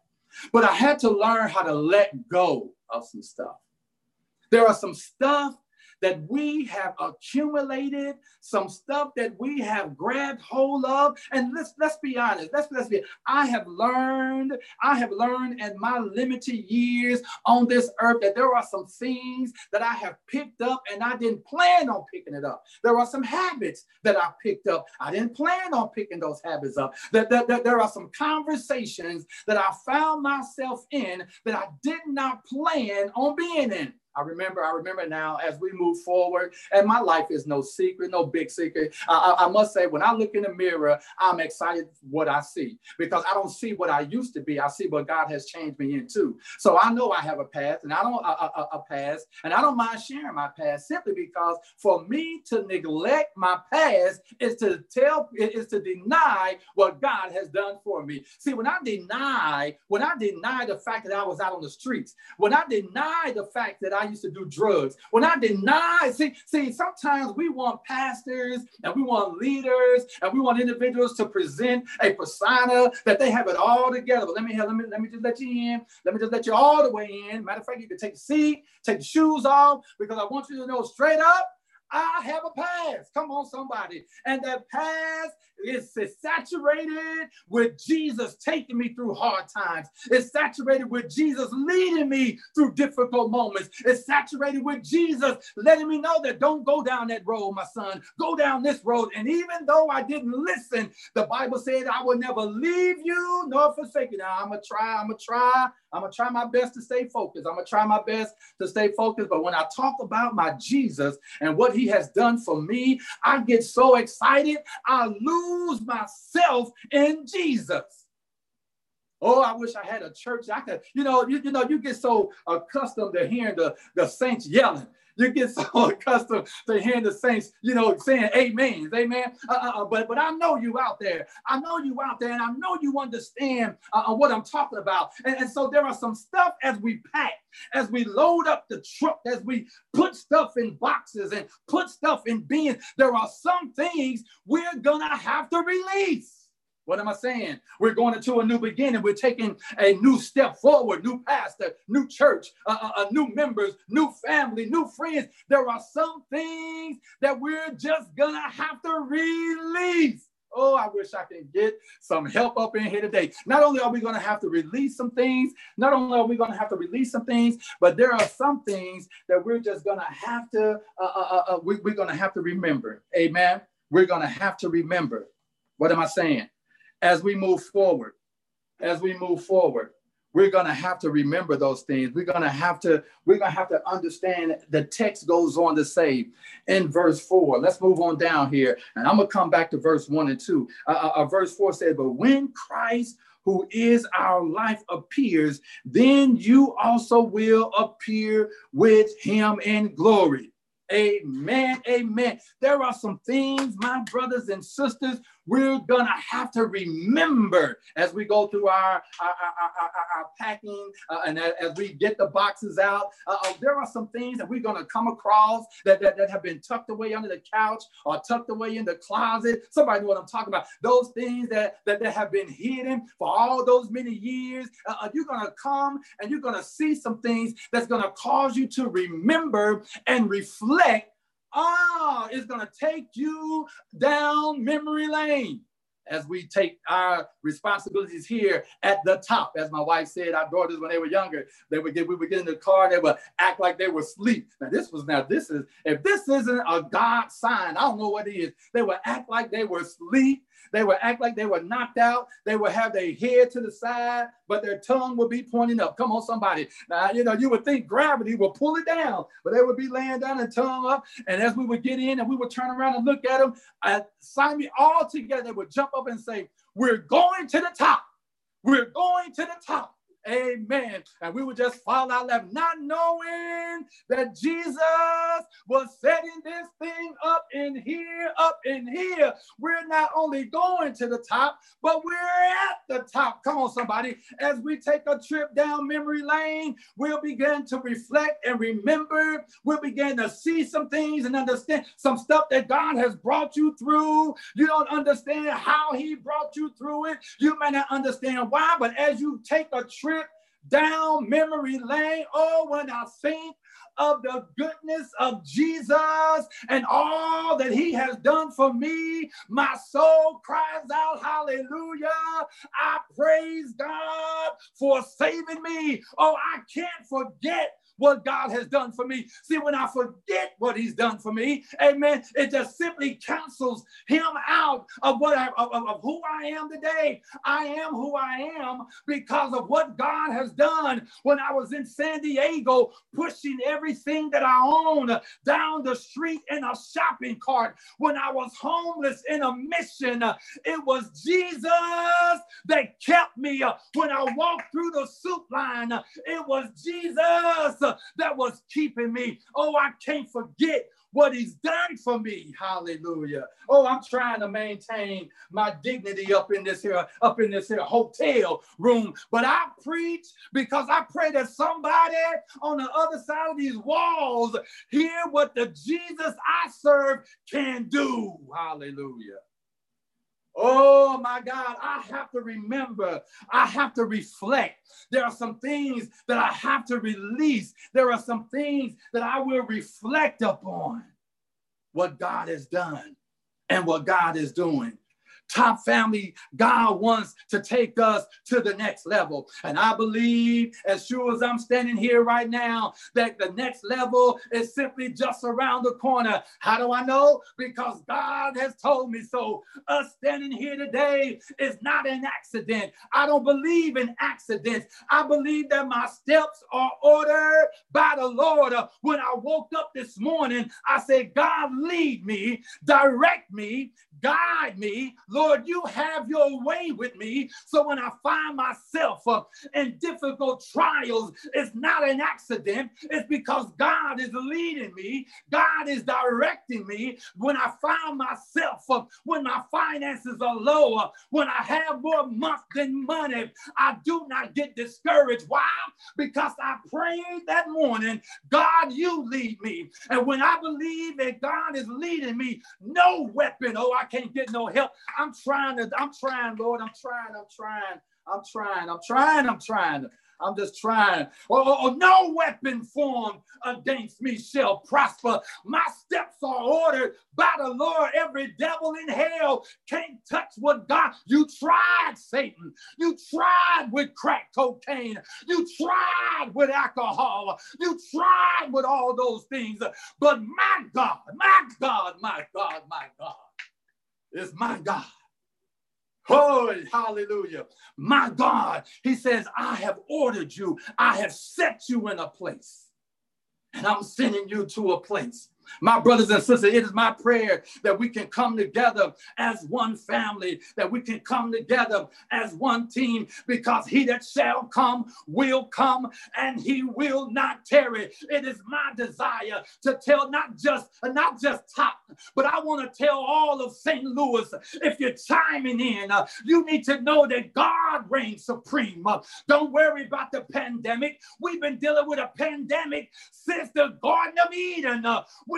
But I had to learn how to let go of some stuff. There are some stuff that we have accumulated, some stuff that we have grabbed hold of. And let's let's be honest. Let's let's be. I have learned. I have learned in my limited years on this earth that there are some things that I have picked up and I didn't plan on picking it up. There are some habits that I picked up. I didn't plan on picking those habits up. That, that, that there are some conversations that I found myself in that I did not plan on being in. I remember, I remember now as we move forward, and my life is no secret, no big secret. I, I, must say, when I look in the mirror, I'm excited what I see because I don't see what I used to be. I see what God has changed me into. So I know I have a past, and I don't a, a, a past, and I don't mind sharing my past simply because for me to neglect my past is to tell, is to deny what God has done for me. See, when I deny, when I deny the fact that I was out on the streets, when I deny the fact that I used to do drugs. When I deny, see, see, sometimes we want pastors and we want leaders and we want individuals to present a persona that they have it all together. But let me let me let me just let you in. Let me just let you all the way in. Matter of fact, you can take a seat, take the shoes off, because I want you to know straight up I have a past. Come on, somebody. And that past is saturated with Jesus taking me through hard times. It's saturated with Jesus leading me through difficult moments. It's saturated with Jesus letting me know that don't go down that road, my son. Go down this road. And even though I didn't listen, the Bible said I will never leave you nor forsake you. Now I'm gonna try, I'm gonna try, I'm gonna try my best to stay focused. I'm gonna try my best to stay focused. But when I talk about my Jesus and what he has done for me, I get so excited, I lose myself in Jesus. Oh, I wish I had a church. I could, you know, you, you know, you get so accustomed to hearing the, the saints yelling. You get so accustomed to hearing the saints, you know, saying amen, amen. Uh, uh, uh, but but I know you out there. I know you out there, and I know you understand uh, uh, what I'm talking about. And, and so there are some stuff as we pack, as we load up the truck, as we put stuff in boxes and put stuff in bins. There are some things we're gonna have to release. What am I saying? We're going into a new beginning. We're taking a new step forward, new pastor, new church, uh, uh, uh, new members, new family, new friends. There are some things that we're just going to have to release. Oh, I wish I could get some help up in here today. Not only are we going to have to release some things, not only are we going to have to release some things, but there are some things that we're just going to have to, uh, uh, uh, we, we're going to have to remember. Amen. We're going to have to remember. What am I saying? As we move forward, as we move forward, we're going to have to remember those things. We're going to have to, we're going to have to understand the text goes on to say in verse four, let's move on down here. And I'm going to come back to verse one and two. Uh, uh, uh, verse four says, but when Christ who is our life appears, then you also will appear with him in glory. Amen. Amen. There are some things, my brothers and sisters, we're gonna have to remember as we go through our our, our, our, our packing uh, and as we get the boxes out. Uh, uh, there are some things that we're gonna come across that, that, that have been tucked away under the couch or tucked away in the closet. Somebody know what I'm talking about. Those things that, that, that have been hidden for all those many years. Uh, uh you're gonna come and you're gonna see some things that's gonna cause you to remember and reflect Ah, it's going to take you down memory lane as we take our responsibilities here at the top. As my wife said, our daughters, when they were younger, they would get, we would get in the car, they would act like they were asleep. Now, this was now, this is, if this isn't a God sign, I don't know what it is. They would act like they were asleep they would act like they were knocked out. They would have their head to the side, but their tongue would be pointing up. Come on, somebody. Now, you know, you would think gravity would pull it down, but they would be laying down and tongue up. And as we would get in and we would turn around and look at them, I sign me all together, they would jump up and say, We're going to the top. We're going to the top. Amen. And we would just fall out laughing, not knowing that Jesus was setting this thing up in here, up in here. We're not only going to the top, but we're at the top. Come on, somebody. As we take a trip down memory lane, we'll begin to reflect and remember. We'll begin to see some things and understand some stuff that God has brought you through. You don't understand how He brought you through it. You may not understand why, but as you take a trip, down memory lane. Oh, when I think of the goodness of Jesus and all that he has done for me, my soul cries out, Hallelujah. I praise God for saving me. Oh, I can't forget what God has done for me. See, when I forget what He's done for me, amen, it just simply cancels Him out of what I, of, of who I am today. I am who I am because of what God has done when I was in San Diego pushing everything that I own down the street in a shopping cart. When I was homeless in a mission, it was Jesus that kept me. When I walked through the soup line, it was Jesus that was keeping me. Oh, I can't forget what he's done for me. Hallelujah. Oh, I'm trying to maintain my dignity up in this here, up in this here hotel room. But I preach because I pray that somebody on the other side of these walls hear what the Jesus I serve can do. Hallelujah. Oh my God, I have to remember, I have to reflect. There are some things that I have to release. There are some things that I will reflect upon what God has done and what God is doing TOP family, God wants to take us to the next level. And I believe, as sure as I'm standing here right now, that the next level is simply just around the corner. How do I know? Because God has told me so. Us standing here today is not an accident. I don't believe in accidents. I believe that my steps are ordered by the Lord. When I woke up this morning, I said, God, lead me, direct me, guide me. Lord, Lord, you have your way with me. So when I find myself uh, in difficult trials, it's not an accident. It's because God is leading me, God is directing me. When I find myself, uh, when my finances are lower, when I have more month than money, I do not get discouraged. Why? Because I prayed that morning, God, you lead me. And when I believe that God is leading me, no weapon, oh, I can't get no help. I'm trying to, I'm trying, Lord, I'm trying, I'm trying, I'm trying, I'm trying, I'm trying. I'm just trying. Oh, oh, oh, no weapon formed against me shall prosper. My steps are ordered by the Lord. Every devil in hell can't touch what God. You tried, Satan. You tried with crack cocaine. You tried with alcohol. You tried with all those things. But my God, my God, my God, my God is my God. Hallelujah. My God, he says, I have ordered you, I have set you in a place, and I'm sending you to a place my brothers and sisters, it is my prayer that we can come together as one family, that we can come together as one team, because he that shall come will come and he will not tarry. It is my desire to tell not just not just TOP, but I want to tell all of St. Louis, if you're chiming in, you need to know that God reigns supreme. Don't worry about the pandemic. We've been dealing with a pandemic since the Garden of Eden.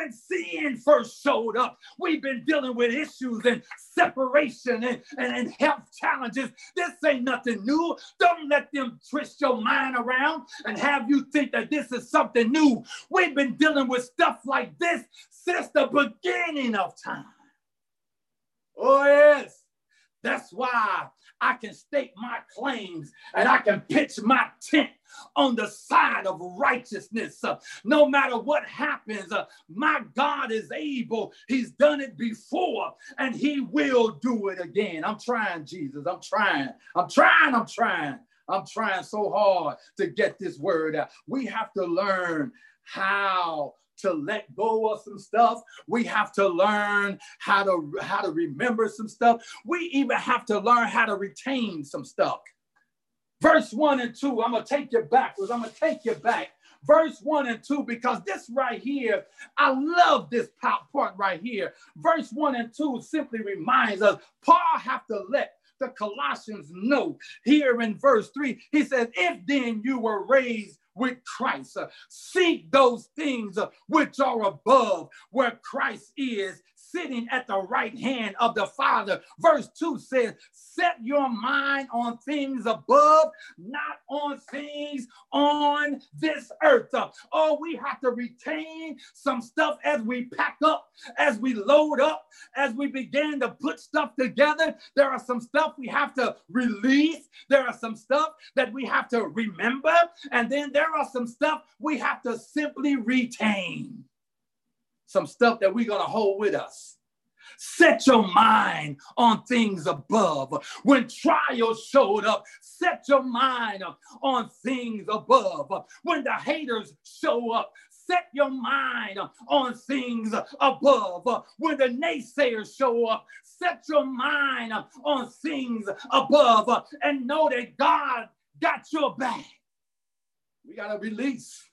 When sin first showed up. We've been dealing with issues and separation and, and, and health challenges. This ain't nothing new. Don't let them twist your mind around and have you think that this is something new. We've been dealing with stuff like this since the beginning of time. Oh, yes. That's why I can state my claims and I can pitch my tent on the side of righteousness. Uh, no matter what happens, uh, my God is able. He's done it before and he will do it again. I'm trying, Jesus. I'm trying. I'm trying. I'm trying. I'm trying so hard to get this word out. We have to learn how to let go of some stuff. We have to learn how to how to remember some stuff. We even have to learn how to retain some stuff. Verse 1 and 2, I'm going to take you backwards. I'm going to take you back. Verse 1 and 2, because this right here, I love this part right here. Verse 1 and 2 simply reminds us Paul have to let the Colossians know here in verse 3. He says, If then you were raised with Christ. Seek those things which are above where Christ is sitting at the right hand of the Father. Verse 2 says, Set your mind on things above, not on things on this earth. Oh, we have to retain some stuff as we pack up, as we load up, as we begin to put stuff together. There are some stuff we have to release. There are some stuff that we have to remember. And then there are some stuff we have to simply retain some stuff that we're going to hold with us. Set your mind on things above. When trials showed up, set your mind on things above. When the haters show up, set your mind on things above. When the naysayers show up, set your mind on things above and know that God got your back. We got to release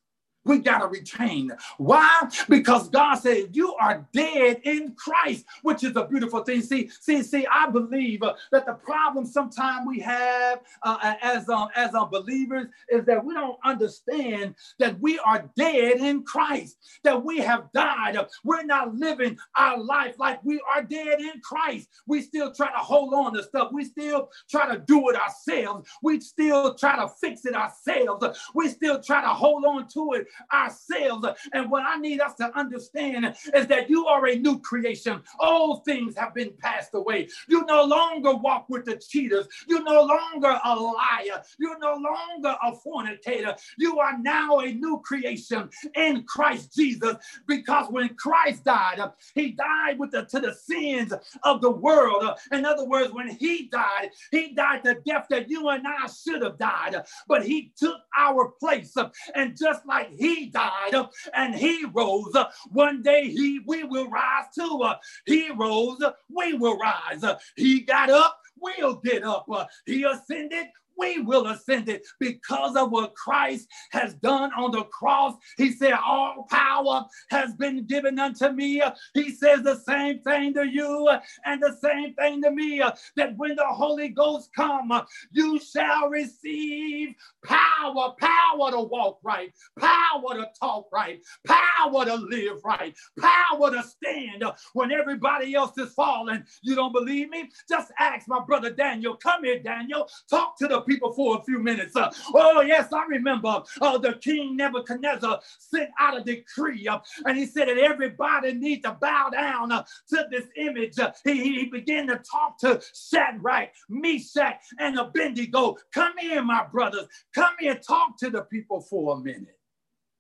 we got to retain. Why? Because God said, You are dead in Christ, which is a beautiful thing. See, see, see, I believe uh, that the problem sometimes we have uh, as, um, as um, believers is that we don't understand that we are dead in Christ, that we have died. We're not living our life like we are dead in Christ. We still try to hold on to stuff. We still try to do it ourselves. We still try to fix it ourselves. We still try to hold on to it ourselves. And what I need us to understand is that you are a new creation. All things have been passed away. You no longer walk with the cheaters. You're no longer a liar. You're no longer a fornicator. You are now a new creation in Christ Jesus. Because when Christ died, he died with the, to the sins of the world. In other words, when he died, he died the death that you and I should have died. But he took our place. And just like he he died and he rose. One day he we will rise too. He rose, we will rise. He got up, we'll get up. He ascended, we will ascend it because of what Christ has done on the cross. He said, All power has been given unto me. He says the same thing to you and the same thing to me that when the Holy Ghost come, you shall receive power, power to walk right, power to talk right, power to live right, power to stand when everybody else is falling. You don't believe me? Just ask my brother Daniel. Come here, Daniel. Talk to the people for a few minutes. Uh, oh, yes, I remember uh, the king Nebuchadnezzar sent out a decree uh, and he said that everybody needs to bow down uh, to this image. Uh, he, he began to talk to Shadrach, Meshach, and Abednego. Come here, my brothers. Come here, talk to the people for a minute.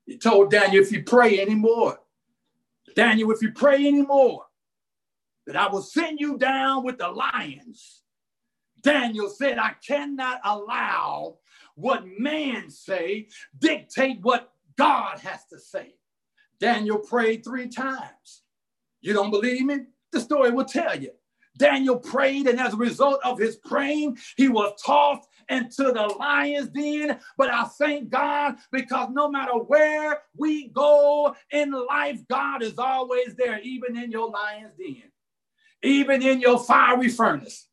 He told Daniel, if you pray anymore, Daniel, if you pray anymore, that I will send you down with the lions Daniel said, I cannot allow what man say dictate what God has to say. Daniel prayed three times. You don't believe me? The story will tell you. Daniel prayed, and as a result of his praying, he was tossed into the lion's den. But I thank God because no matter where we go in life, God is always there, even in your lion's den, even in your fiery furnace.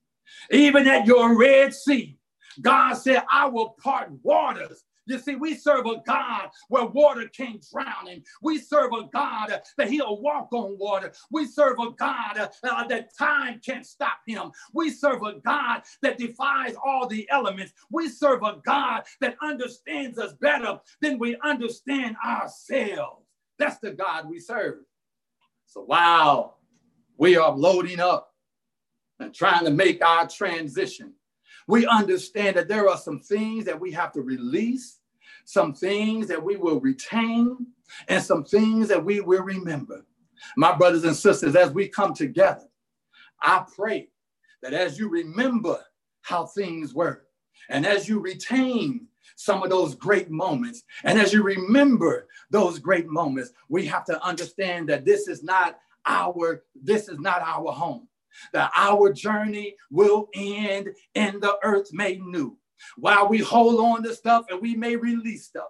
Even at your Red Sea, God said, I will part waters. You see, we serve a God where water can't drown him. We serve a God that he'll walk on water. We serve a God uh, that time can't stop him. We serve a God that defies all the elements. We serve a God that understands us better than we understand ourselves. That's the God we serve. So, wow, we are loading up and trying to make our transition, we understand that there are some things that we have to release, some things that we will retain, and some things that we will remember. My brothers and sisters, as we come together, I pray that as you remember how things were, and as you retain some of those great moments, and as you remember those great moments, we have to understand that this is not our this is not our home that our journey will end and the earth made new. While we hold on to stuff and we may release stuff,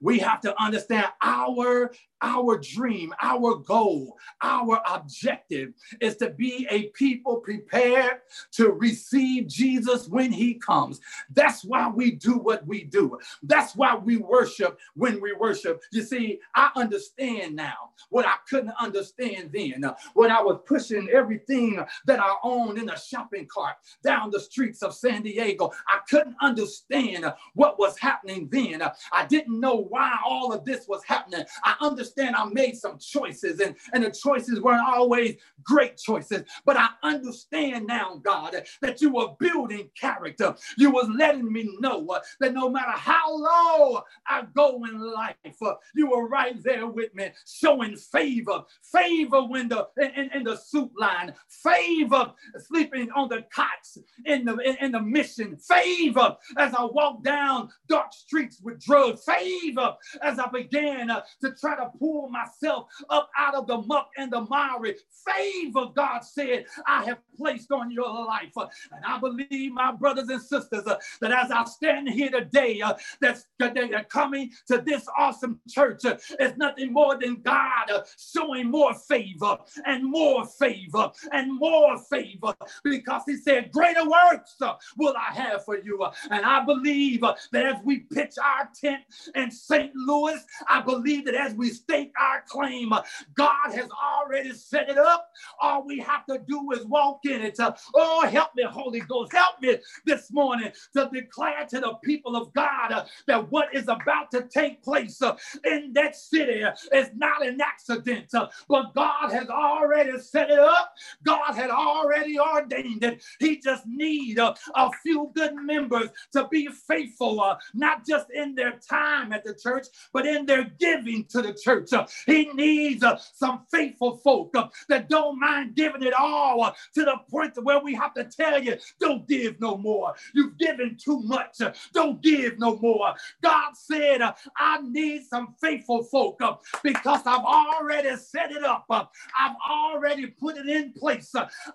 we have to understand our our dream, our goal, our objective is to be a people prepared to receive Jesus when he comes. That's why we do what we do. That's why we worship when we worship. You see, I understand now what I couldn't understand then. Uh, when I was pushing everything that I owned in a shopping cart down the streets of San Diego, I couldn't understand what was happening then. I didn't know why all of this was happening. I understand understand I made some choices and, and the choices weren't always great choices, but I understand now, God, that you were building character. You was letting me know uh, that no matter how low I go in life, uh, you were right there with me, showing favor, favor when the in, in the suit line, favor sleeping on the cots in the in, in the mission, favor as I walked down dark streets with drugs, favor as I began uh, to try to pull myself up out of the muck and the miry. Favor, God said, I have placed on your life. And I believe, my brothers and sisters, uh, that as I stand here today, uh, that's today, that coming to this awesome church uh, nothing more than God uh, showing more favor and more favor and more favor because He said, Greater works uh, will I have for you. Uh, and I believe uh, that as we pitch our tent in St. Louis, I believe that as we stake our claim. God has already set it up. All we have to do is walk in it. Oh, help me, Holy Ghost. Help me this morning to declare to the people of God that what is about to take place in that city is not an accident, but God has already set it up. God had already ordained it. He just need a, a few good members to be faithful, not just in their time at the church, but in their giving to the church church. He needs uh, some faithful folk uh, that don't mind giving it all uh, to the point where we have to tell you, don't give no more. You've given too much. Don't give no more. God said, I need some faithful folk because I've already set it up. I've already put it in place.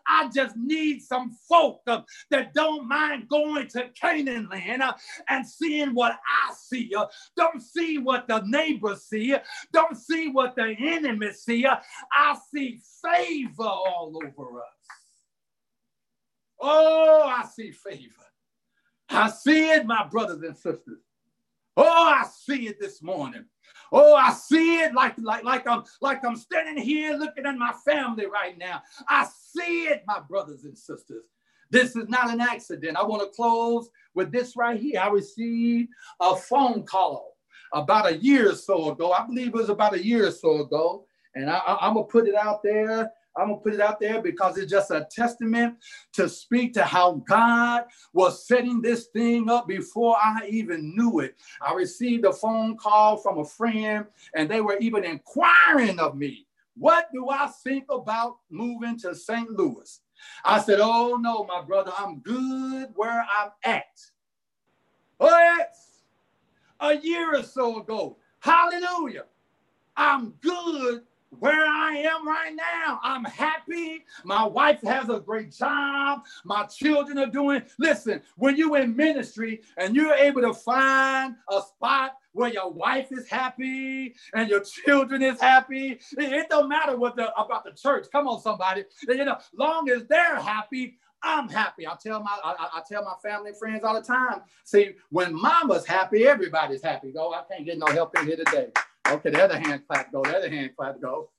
I just need some folk that don't mind going to Canaan land and seeing what I see. Don't see what the neighbors see. Don't see what the enemy see. I see favor all over us. Oh, I see favor. I see it, my brothers and sisters. Oh, I see it this morning. Oh, I see it like, like, like I'm like I'm standing here looking at my family right now. I see it, my brothers and sisters. This is not an accident. I want to close with this right here. I received a phone call about a year or so ago. I believe it was about a year or so ago. And I, am going to put it out there. I'm going to put it out there because it's just a testament to speak to how God was setting this thing up before I even knew it. I received a phone call from a friend, and they were even inquiring of me. What do I think about moving to St. Louis? I said, Oh no, my brother, I'm good where I'm at. Yes, a year or so ago. Hallelujah. I'm good where I am right now. I'm happy. My wife has a great job. My children are doing. Listen, when you're in ministry and you're able to find a spot where your wife is happy and your children is happy, it don't matter what the about the church. Come on, somebody. You know, long as they're happy, I'm happy. I tell my I, I, tell my family and friends all the time. See, when mama's happy, everybody's happy. Go, I can't get no help in here today. Okay, the other hand clap go, the other hand clap go.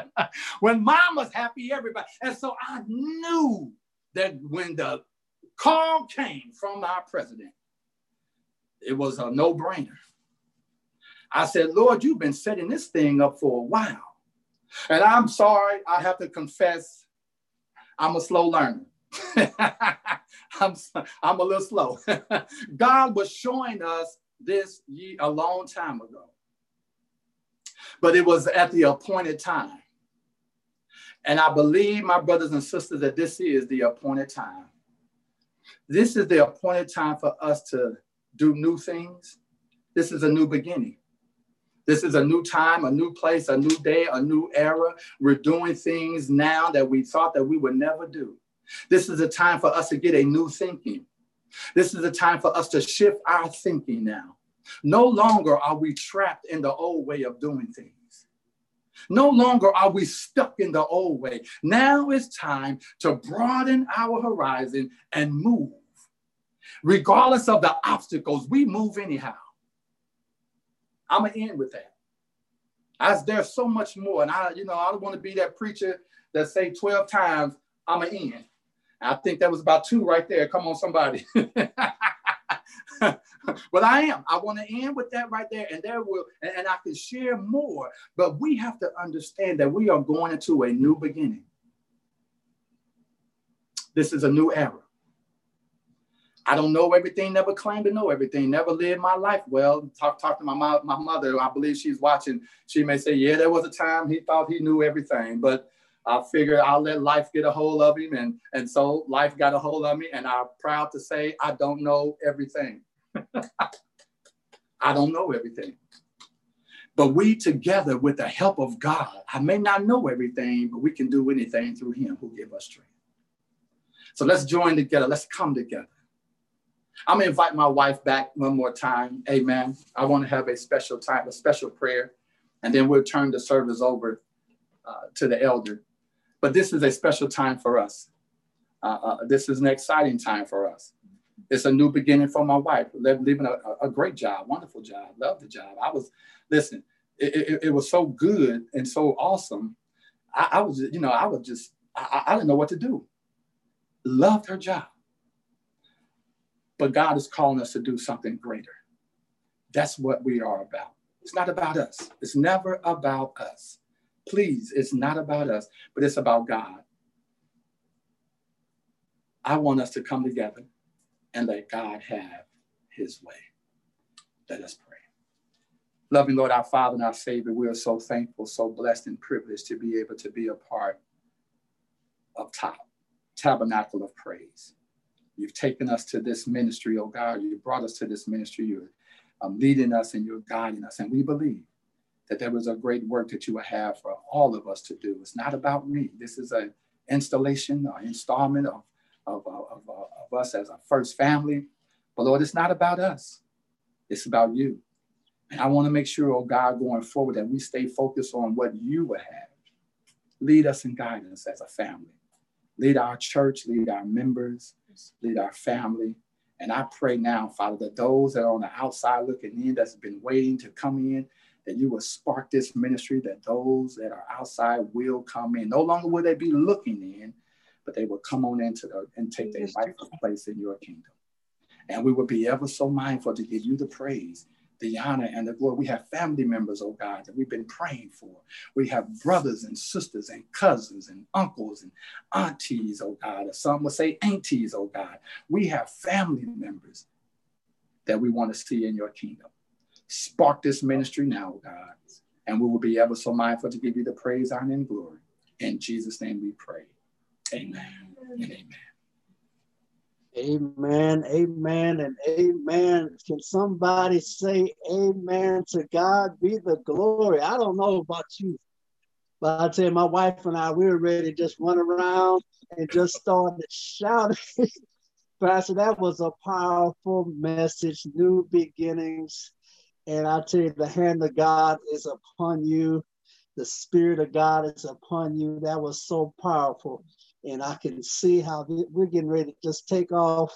when mama's happy, everybody. And so I knew that when the call came from our president, it was a no-brainer. I said, Lord, you've been setting this thing up for a while. And I'm sorry, I have to confess, I'm a slow learner. I'm, I'm a little slow. God was showing us this a long time ago. But it was at the appointed time. And I believe, my brothers and sisters, that this is the appointed time. This is the appointed time for us to do new things. This is a new beginning. This is a new time, a new place, a new day, a new era. We're doing things now that we thought that we would never do. This is a time for us to get a new thinking. This is a time for us to shift our thinking now. No longer are we trapped in the old way of doing things. No longer are we stuck in the old way. Now it's time to broaden our horizon and move. Regardless of the obstacles, we move anyhow. I'm gonna end with that. As there's so much more, and I, you know, I don't want to be that preacher that say 12 times, I'm gonna end. I think that was about two right there. Come on, somebody. but I am. I want to end with that right there, and there will, and, and I can share more. But we have to understand that we are going into a new beginning. This is a new era. I don't know everything, never claim to know everything, never lived my life well. Talk, talk to my, mom, my mother, I believe she's watching. She may say, Yeah, there was a time he thought he knew everything, but I figured I'll let life get a hold of him. And, and so life got a hold of me, and I'm proud to say I don't know everything. I don't know everything. But we together, with the help of God, I may not know everything, but we can do anything through Him who gave us strength. So let's join together. Let's come together. I'm gonna invite my wife back one more time. Amen. I want to have a special time, a special prayer, and then we'll turn the service over uh, to the elder. But this is a special time for us. Uh, uh, this is an exciting time for us. It's a new beginning for my wife, living a, a great job, wonderful job, love the job. I was, listen, it, it, it was so good and so awesome. I, I, was, you know, I was just, I, I didn't know what to do. Loved her job but God is calling us to do something greater. That's what we are about. It's not about us. It's never about us. Please, it's not about us, but it's about God. I want us to come together and let God have his way. Let us pray. Loving Lord, our Father and our Savior, we are so thankful, so blessed and privileged to be able to be a part of TOP, Tabernacle of Praise. You've taken us to this ministry, oh God. You brought us to this ministry. You're um, leading us and you're guiding us. And we believe that there was a great work that you will have for all of us to do. It's not about me. This is an installation, an installment of, of, of, of, of us as a first family. But Lord, it's not about us. It's about you. And I want to make sure, oh God, going forward, that we stay focused on what you would have. Lead us and guide us as a family. Lead our church, lead our members, lead our family. And I pray now, Father, that those that are on the outside looking in, that's been waiting to come in, that you will spark this ministry, that those that are outside will come in. No longer will they be looking in, but they will come on into the and take their rightful place in your kingdom. And we will be ever so mindful to give you the praise the honor and the glory. We have family members, oh God, that we've been praying for. We have brothers and sisters and cousins and uncles and aunties, oh God, or some would say aunties, oh God. We have family members that we want to see in your kingdom. Spark this ministry now, God, and we will be ever so mindful to give you the praise, honor, and glory. In Jesus' name we pray. Amen and amen. Amen, amen, and amen. Can somebody say amen to God be the glory? I don't know about you, but I tell you, my wife and I, we were ready to just run around and just started shouting. Pastor, that was a powerful message, new beginnings. And I tell you, the hand of God is upon you. The Spirit of God is upon you. That was so powerful and I can see how we're getting ready to just take off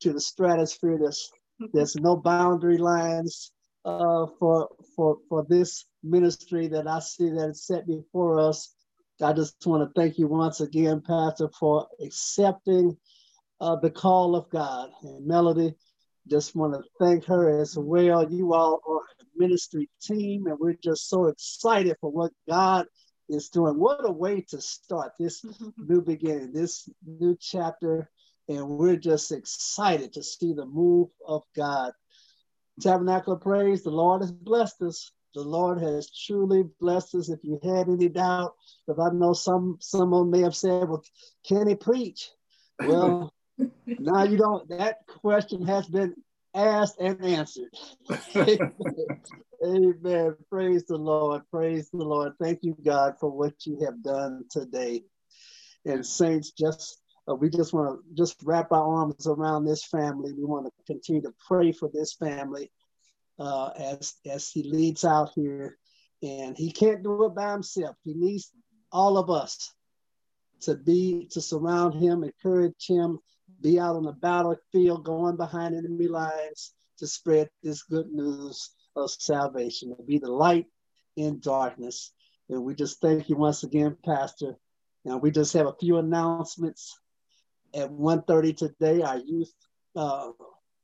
to the stratosphere. There's there's no boundary lines uh, for for for this ministry that I see that is set before us. I just want to thank you once again, Pastor, for accepting uh, the call of God. And Melody, just want to thank her as well. You all are a ministry team, and we're just so excited for what God is doing. What a way to start this new beginning, this new chapter. And we're just excited to see the move of God. Tabernacle of Praise, the Lord has blessed us. The Lord has truly blessed us. If you had any doubt, because I know some someone may have said, Well, can he preach? Well, now you don't that question has been asked and answered. Amen. Praise the Lord. Praise the Lord. Thank you, God, for what you have done today. And saints, just uh, we just want to just wrap our arms around this family. We want to continue to pray for this family uh, as as he leads out here, and he can't do it by himself. He needs all of us to be to surround him, encourage him, be out on the battlefield, going behind enemy lines to spread this good news of salvation, to be the light in darkness. And we just thank you once again, Pastor. And we just have a few announcements. At 1.30 today, our youth uh,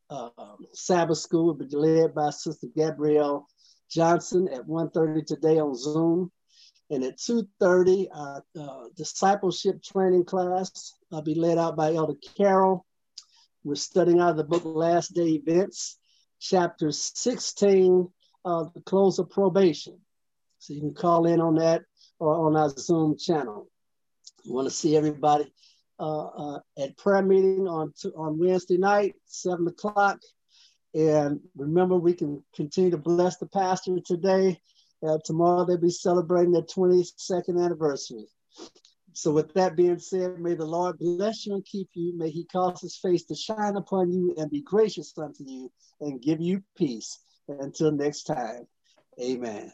uh, Sabbath school will be led by Sister Gabrielle Johnson at 1.30 today on Zoom. And at 2.30, our uh, discipleship training class will be led out by Elder Carol. We're studying out of the book Last Day Events chapter 16 of the close of probation. So you can call in on that or on our Zoom channel. We want to see everybody uh, uh, at prayer meeting on, on Wednesday night, seven o'clock. And remember, we can continue to bless the pastor today. Uh, tomorrow they'll be celebrating their 22nd anniversary. So, with that being said, may the Lord bless you and keep you. May he cause his face to shine upon you and be gracious unto you and give you peace. Until next time, amen.